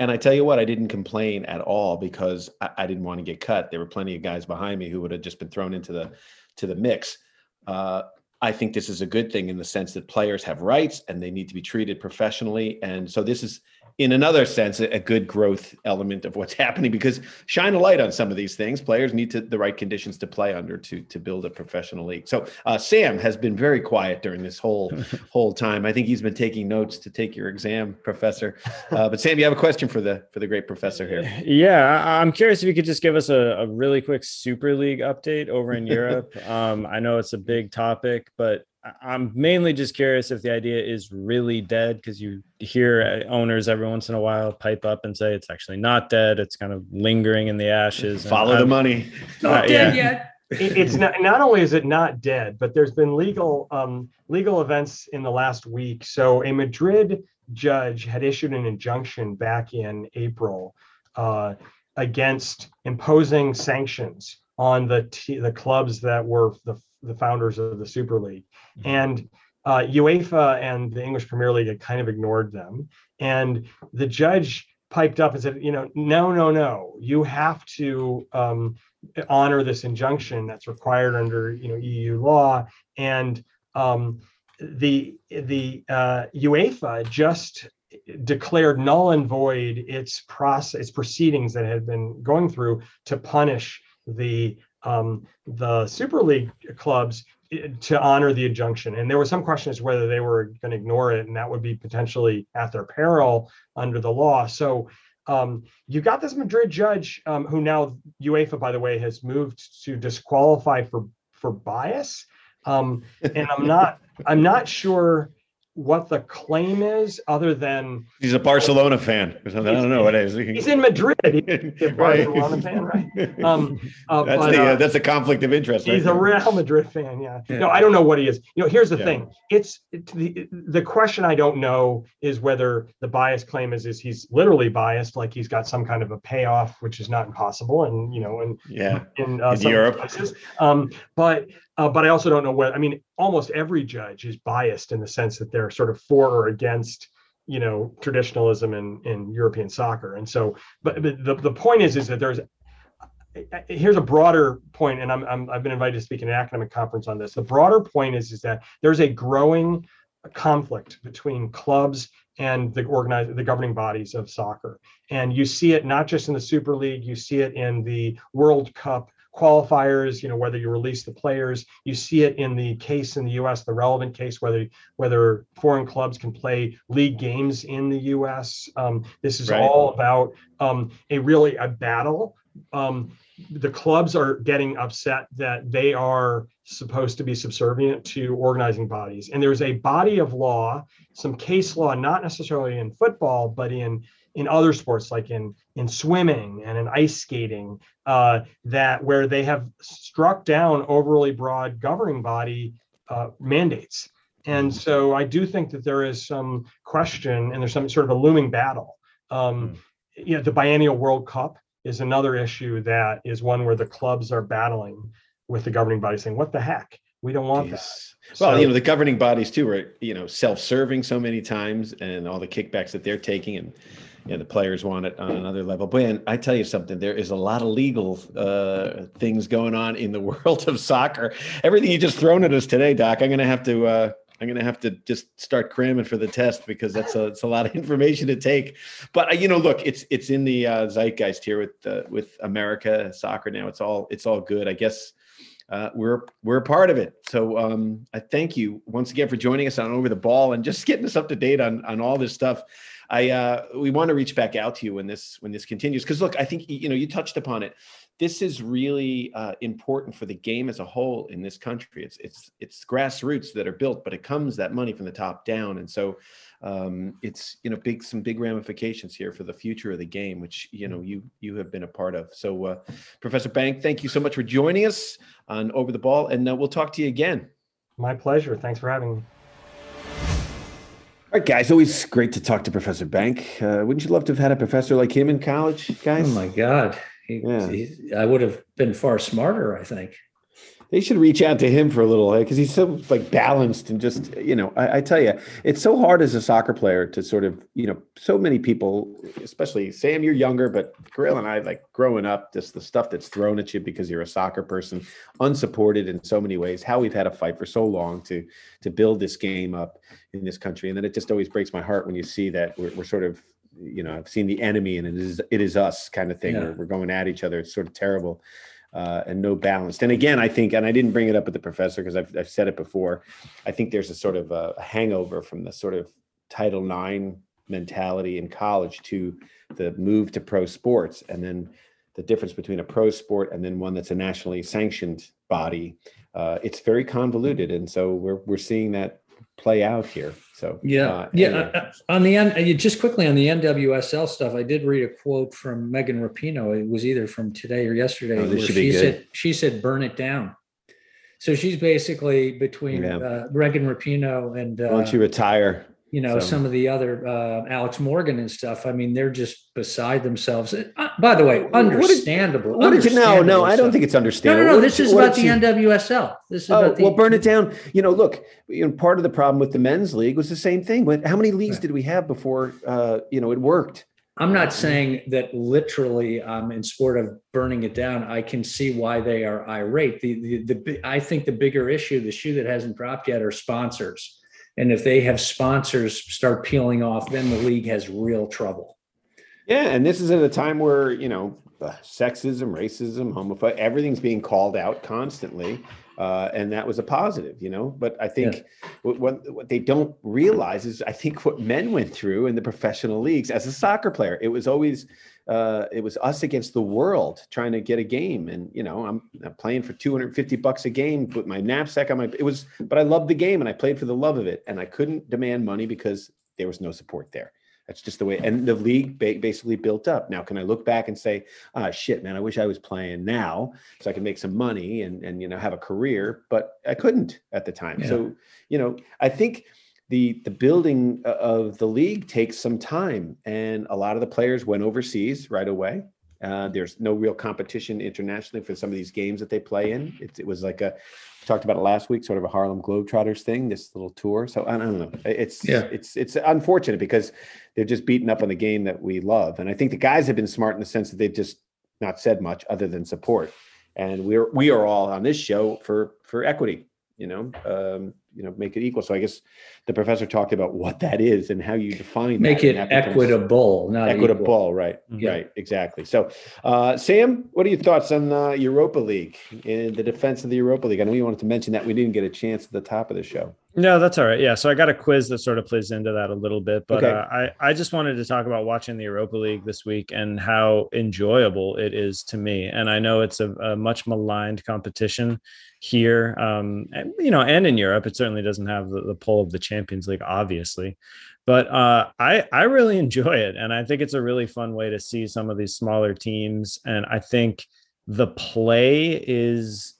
And I tell you what, I didn't complain at all because I, I didn't want to get cut. There were plenty of guys behind me who would have just been thrown into the to the mix. Uh, I think this is a good thing in the sense that players have rights and they need to be treated professionally. And so this is, in another sense, a, good growth element of what's happening because shine a light on some of these things. Players need to, the right conditions to play under to to build a professional league. So uh, Sam has been very quiet during this whole whole time. I think he's been taking notes to take your exam, Professor. Uh, but Sam, you have a question for the for the great professor here. Yeah, I'm curious if you could just give us a, a really quick Super League update over in Europe. um, I know it's a big topic, but I'm mainly just curious if the idea is really dead because you hear uh, owners every once in a while pipe up and say it's actually not dead. It's kind of lingering in the ashes. and Follow the I'm- money. uh, Dead yeah. yet? it- it's not not only is it not dead, but there's been legal um, legal events in the last week. So a Madrid judge had issued an injunction back in April uh, against imposing sanctions on the t- the clubs that were the the founders of the Super League, and uh, UEFA and the English Premier League had kind of ignored them, and the judge piped up and said, you know, no, no, no, you have to um, honor this injunction that's required under you know EU law. And um, the the uh, UEFA just declared null and void its process its proceedings that had been going through to punish the um, the Super League clubs eh, to honor the injunction. And there was some question as to whether they were going to ignore it and that would be potentially at their peril under the law. So um, you got this Madrid judge um, who now UEFA, by the way, has moved to disqualify for for bias, um, and I'm not I'm not sure what the claim is other than He's a Barcelona fan or something. I don't know what it is. he's in Madrid. He's Right. Barcelona fan, right? Um, uh, that's but, the uh, uh, that's a conflict of interest. right He's a. Real Madrid fan, yeah. Yeah. No, I don't know what he is. You know, here's the Yeah. thing. It's the the question I don't know is whether the bias claim is is he's literally biased, like he's got some kind of a payoff, which is not impossible, and you know, and yeah. in, uh, In Europe. places. Um, but uh, but I also don't know what I mean. Almost every judge is biased in the sense that they're sort of for or against you know traditionalism in in European soccer. And so, but, but the the point is is that there's here's a broader point, and I'm, I'm I've been invited to speak in an academic conference on this. The broader point is is that there's a growing conflict between clubs and the organized the governing bodies of soccer and you see it not just in the super league you see it in the world cup qualifiers you know whether you release the players. You see it in the case in the us the relevant case whether whether foreign clubs can play league games in the us um, this is Right. all about um, a really a battle. Um, the clubs are getting upset that they are supposed to be subservient to organizing bodies. And there's a body of law some case law not necessarily in football but in in other sports like in in swimming and in ice skating uh, that where they have struck down overly broad governing body uh, mandates. And so i do think that there is some question and there's some sort of a looming battle. Um, you know the biennial world cup is another issue that is one where the clubs are battling with the governing body saying what the heck? We don't want that. Well, So- you know, the governing bodies too are, you know, self-serving so many times and all the kickbacks that they're taking and you know, the players want it on another level. But I tell you something, there is a lot of legal uh, things going on in the world of soccer. Everything you just thrown at us today, Doc, I'm going to have to, uh, I'm going to have to just start cramming for the test because that's a, it's a lot of information to take. But uh, you know, look, it's it's in the uh, zeitgeist here with uh, with America soccer now. It's all it's all good. I guess uh, we're we're a part of it. So um, I thank you once again for joining us on Over the Ball and just getting us up to date on on all this stuff. I uh, we want to reach back out to you when this when this continues because look, I think you know you touched upon it. This is really uh, important for the game as a whole in this country. It's it's it's grassroots that are built, but it comes that money from the top down, and so um, it's you know big some big ramifications here for the future of the game, which you know you you have been a part of. So, uh, Professor Bank, thank you so much for joining us on Over the Ball, and uh, we'll talk to you again. My pleasure. Thanks for having me. All right, guys. Always great to talk to Professor Bank. Uh, wouldn't you love to have had a professor like him in college, guys? Oh my God, he, yeah. he, I would have been far smarter. I think they should reach out to him for a little eh, because he's so like balanced and just you know I, I, tell you it's so hard as a soccer player to sort of you know so many people especially sam you're younger but Grayle and i like growing up just the stuff that's thrown at you because you're a soccer person unsupported in so many ways how we've had a fight for so long to to build this game up in this country and then it just always breaks my heart when you see that we're, we're sort of you know i've seen the enemy and it is it is us kind of thing yeah. we're going at each other it's sort of terrible uh, and no balanced. And again, I think, and I didn't bring it up with the professor because I've, I've said it before. I think there's a sort of a, hangover from the sort of Title IX mentality in college to the move to pro sports, and then the difference between a pro sport and then one that's a nationally sanctioned body. Uh, it's very convoluted, and so we're we're seeing that play out here. So yeah, uh, yeah. Anyway. Uh, uh, on the end, uh, just quickly on the NWSL stuff, I did read a quote from Megan Rapinoe. It was either from today or yesterday. Oh, where she said she said burn it down. So she's basically between yeah. uh, Megan Rapinoe and uh, why don't you retire? You know, so. some of the other uh, Alex Morgan and stuff. I mean, they're just beside themselves. Uh, by the way, understandable. What did, you? No, no, I don't think it's understandable. No, no, no. This is about the you, NWSL. This is oh, about the, well, burn it down. You know, look, you know, part of the problem with the men's league was the same thing. But how many leagues right. did we have before? Uh, you know, it worked. I'm not saying that literally um, in sport of burning it down. I can see why they are irate. The, the, the, I think the bigger issue, the shoe that hasn't dropped yet, are sponsors and if they have sponsors start peeling off, then the league has real trouble. Yeah, and this is at a time where you know sexism, racism, homophobia, everything's being called out constantly, uh, and that was a positive, you know. But I think yeah. what, what they don't realize is, I think what men went through in the professional leagues as a soccer player, it was always uh, it was us against the world trying to get a game. And, you know, I'm, I'm, playing for 250 bucks a game, put my knapsack on my, it was, but I loved the game and I played for the love of it. And I couldn't demand money because there was no support there. That's just the way, and the league basically built up. Now, can I look back and say, ah, shit, man, I wish I was playing now so I can make some money and, and, you know, have a career, but I couldn't at the time. Yeah. So, you know, I think, the the building of the league takes some time, and a lot of the players went overseas right away. Uh, there's no real competition internationally for some of these games that they play in. It, it was like a talked about it last week, sort of a Harlem Globetrotters thing, this little tour. So I don't know. It's yeah. it's it's unfortunate because they're just beating up on the game that we love, and I think the guys have been smart in the sense that they've just not said much other than support. And we're we are all on this show for for equity you know, um, you know, make it equal. So I guess the professor talked about what that is and how you define make it equitable, not equitable. Equal. Right, yeah. right, exactly. So, uh, Sam, what are your thoughts on the Europa League and the defense of the Europa League? I know you wanted to mention that we didn't get a chance at the top of the show. No, that's all right. Yeah, so I got a quiz that sort of plays into that a little bit, but okay. uh, I I just wanted to talk about watching the Europa League this week and how enjoyable it is to me. And I know it's a, a much maligned competition here, um, and, you know, and in Europe. It certainly doesn't have the, the pull of the Champions League, obviously, but uh, I I really enjoy it, and I think it's a really fun way to see some of these smaller teams. And I think the play is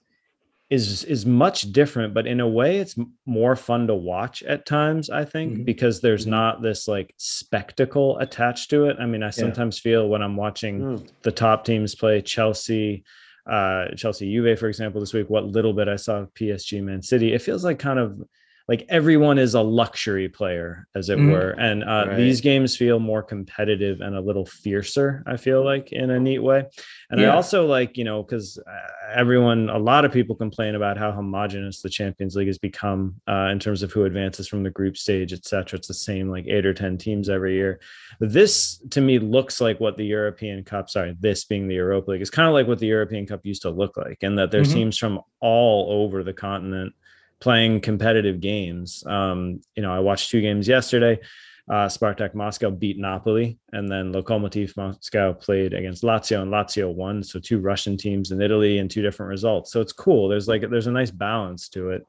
is is much different but in a way it's more fun to watch at times i think mm-hmm. because there's mm-hmm. not this like spectacle attached to it i mean i sometimes yeah. feel when i'm watching mm. the top teams play chelsea uh, Chelsea Juve, for example, this week, what little bit I saw of PSG Man City, it feels like kind of like everyone is a luxury player, as it mm were. And uh, right. these games feel more competitive and a little fiercer, I feel like, in a neat way. And yeah. I also like, you know, because uh, everyone, a lot of people complain about how homogenous the Champions League has become uh, in terms of who advances from the group stage, et cetera. It's the same like eight or 10 teams every year. But this to me looks like what the European Cup, sorry, this being the Europa League, is kind of like what the European Cup used to look like, and that there's mm-hmm. teams from all over the continent playing competitive games. Um, you know, I watched two games yesterday. Uh, Spartak Moscow beat Napoli, and then Lokomotiv Moscow played against Lazio, and Lazio won. So two Russian teams in Italy and two different results. So it's cool. There's like there's a nice balance to it.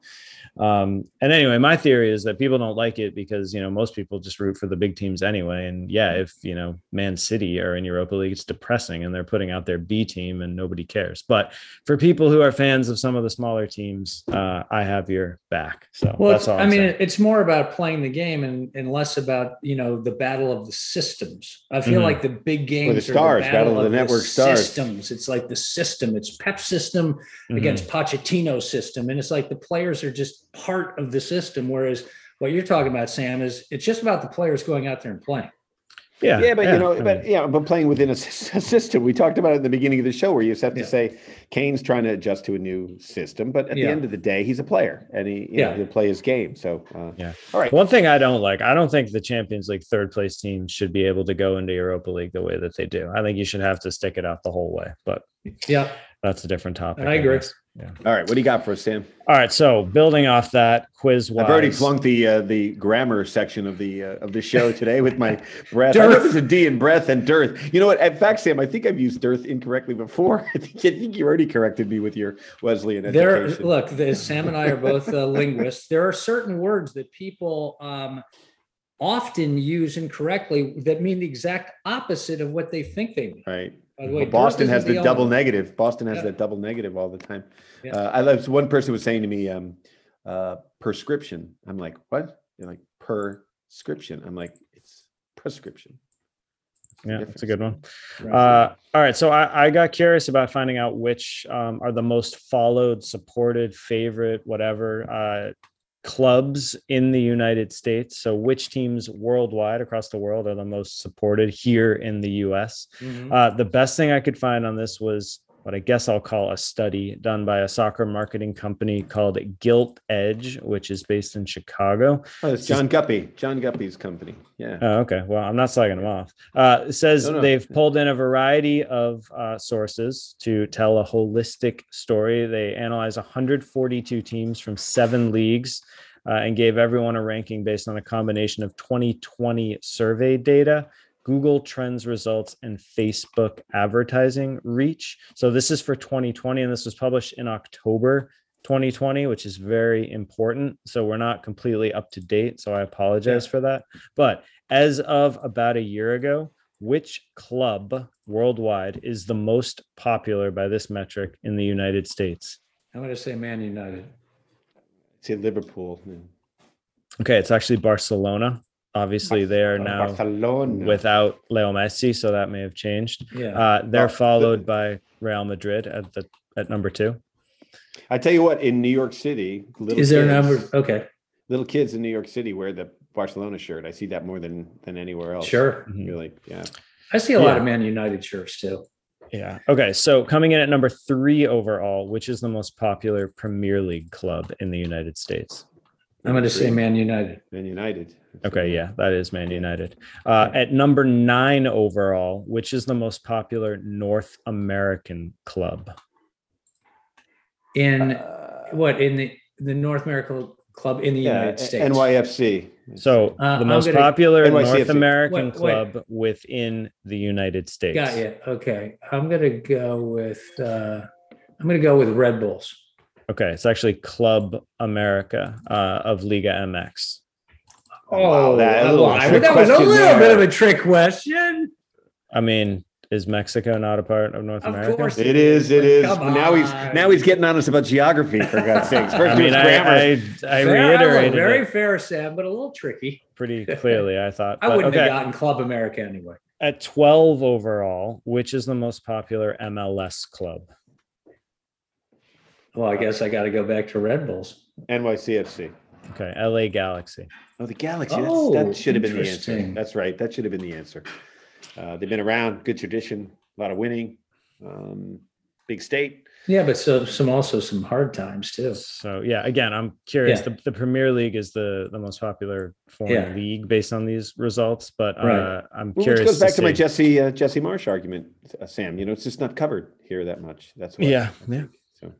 Um, and anyway, my theory is that people don't like it because you know most people just root for the big teams anyway. And yeah, if you know Man City are in Europa League, it's depressing, and they're putting out their B team, and nobody cares. But for people who are fans of some of the smaller teams, uh, I have your back. So Well, that's all. I mean, saying. it's more about playing the game and, and less about, you know, the battle of the systems. I feel Mhm. like the big games are stars, battle of the network stars. systems. It's like the system. It's Pep system Mhm. against Pochettino system. And it's like the players are just part of the system. Whereas what you're talking about, Sam, is it's just about the players going out there and playing. Yeah, Yeah, but you know, I but yeah, but playing within a, s- a system. We talked about it at the beginning of the show, where you just have to Yeah. say Kane's trying to adjust to a new system, but at Yeah. the end of the day, he's a player, and he, you know, Yeah. he'll play his game. So, uh, Yeah. all right. One thing I don't like, I don't think the Champions League third place team should be able to go into Europa League the way that they do. I think you should have to stick it out the whole way, but Yeah. that's a different topic. I agree. guess. All right. What do you got for us, Sam? All right, so building off that quiz wise, I've already flunked the uh, the grammar section of the uh, of the show today with my breath. I Dearth. know there's a D in breath and dearth. You know what? In fact, Sam, I think I've used dearth incorrectly before. I think, I think you already corrected me with your Wesleyan There, education. look, the, Sam and I are both uh, linguists. There are certain words that people um, often use incorrectly that mean the exact opposite of what they think they mean. Right. By the way, Well, Boston has isn't the, only double one. negative. Boston has Yeah. that double negative all the time. Yeah. Uh, I love one person was saying to me, um, uh, prescription. I'm like, what? They're like prescription. I'm like, it's prescription. Yeah, that's a good one. Uh, all right, so I, I got curious about finding out which um, are the most followed, supported, favorite, whatever uh, clubs in the United States. So, which teams worldwide across the world are the most supported here in the US? Mhm. Uh, the best thing I could find on this was what I guess I'll call a study done by a soccer marketing company called Gilt Edge, which is based in Chicago. oh, it's John Guppy. John Guppy's company. Yeah. Oh, okay. Well, I'm not slagging them off. Uh, it says No, no. they've pulled in a variety of uh, sources to tell a holistic story. They analyzed 142 teams from seven leagues uh, and gave everyone a ranking based on a combination of 2020 survey data, Google Trends results, and Facebook advertising reach. So this is for 2020, and this was published in October 2020, which is very important. So we're not completely up to date. So I apologize for that. But as of about a year ago, which club worldwide is the most popular by this metric in the United States? I'm going to say Man United. Say Liverpool. Okay, it's actually Barcelona. Obviously, they are now Barcelona. without Leo Messi, so that may have changed. Yeah. Uh, they're Well, followed by Real Madrid at the at number two. I tell you what, in New York City, little Is there a kids, number? Okay. little kids in New York City wear the Barcelona shirt. I see that more than than anywhere else. Sure. Mhm. You're like, yeah. I see a lot of Man United shirts too. Yeah. Okay. So coming in at number three overall, which is the most popular Premier League club in the United States? I'm going to say Man United. Man United. Okay. Yeah, that is Man United. Uh, at number nine overall, which is the most popular North American club? In Uh, what? In the, the North American Club in the yeah, United States. NYFC. So Uh, the most gonna- popular NYCFC. North American Wait, wait. club within the United States. Got you. Okay. I'm going to go with, uh, I'm going to go with Red Bulls. Okay. It's actually Club America uh, of Liga MX. Oh, wow, that- a little why? that was a little there. bit of a trick question. I mean, is Mexico not a part of North Of America? course It is. It is. Come Now he's now he's getting on us about geography for God's sakes. First I it mean, was I, grammar. I, I Fair, reiterated very it fair, Sam, but a little tricky. pretty clearly, I thought. I But, wouldn't okay, have gotten Club America anyway. at 12 overall, which is the most popular MLS club? Well, I guess I got to go back to Red Bulls. NYCFC. Okay, LA Galaxy. Oh, the Galaxy. That's, Oh, that should have been the answer. That's right. That should have been the answer. Uh, they've been around. Good tradition. A lot of winning. Um, big state. Yeah, but so some also some hard times too. So yeah, again, I'm curious. Yeah. The, the Premier League is the the most popular foreign Yeah. league based on these results, but uh, Right. I'm Well, curious. which goes back to, my. Jesse uh, Jesse Marsch argument, uh, Sam. You know, it's just not covered here that much. That's why. Yeah, yeah. So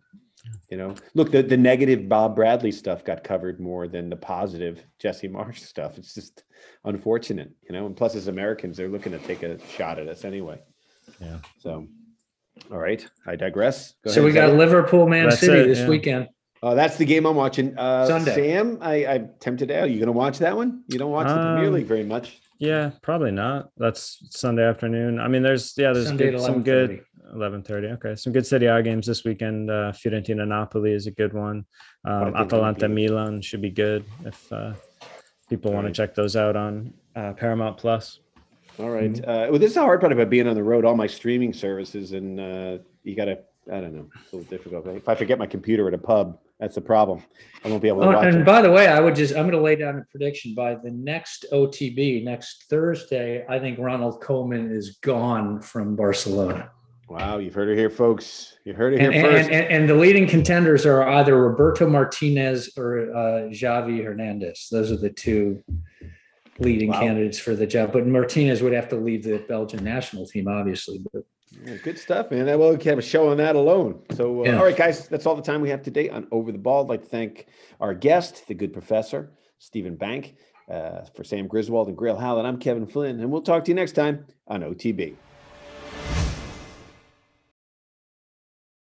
You know, look, the, the negative Bob Bradley stuff got covered more than the positive Jesse Marsch stuff. It's just unfortunate, you know. And plus, as Americans, they're looking to take a shot at us anyway. Yeah. So, all right, I digress. Go So ahead, we got Zach. Liverpool, Man That's City it, this yeah. weekend. Uh, that's the game I'm watching. Uh, Sunday. Sam, I, I'm tempted out. You gonna watch that one? You don't watch the Premier Um, League very much. Yeah, probably not. That's Sunday afternoon. I mean, there's yeah, there's good, some good 11:30. Okay, some good Serie A games this weekend. Uh, Fiorentina Napoli is a good one. Um, Atalanta-Milan should be good if uh, people want Alright. to check those out on uh, Paramount Plus. All right. Uh, well, this is the hard part about being on the road. All my streaming services, and uh, you got to. I don't know. It's a little difficult. If I forget my computer at a pub, that's the problem. I won't be able to Oh, and it. by the way, I would just I'm going to lay down a prediction by the next OTB next Thursday. I think Ronald Koeman is gone from Barcelona, Wow, you've heard it here, folks. You heard it here and, and, first. and, and the leading contenders are either Roberto Martinez or uh, Xavi Hernandez. Those are the two leading Wow. candidates for the job. But Martinez would have to leave the Belgian national team, obviously. But Yeah, good stuff, man. That will have a show on that alone. So, uh, Yeah. all right, guys, that's all the time we have today on Over the Ball. I'd like to thank our guest, the good professor, Steven Bank, uh, for Sam Griswold and Grayle Howlett. I'm Kevin Flynn, and we'll talk to you next time on OTB.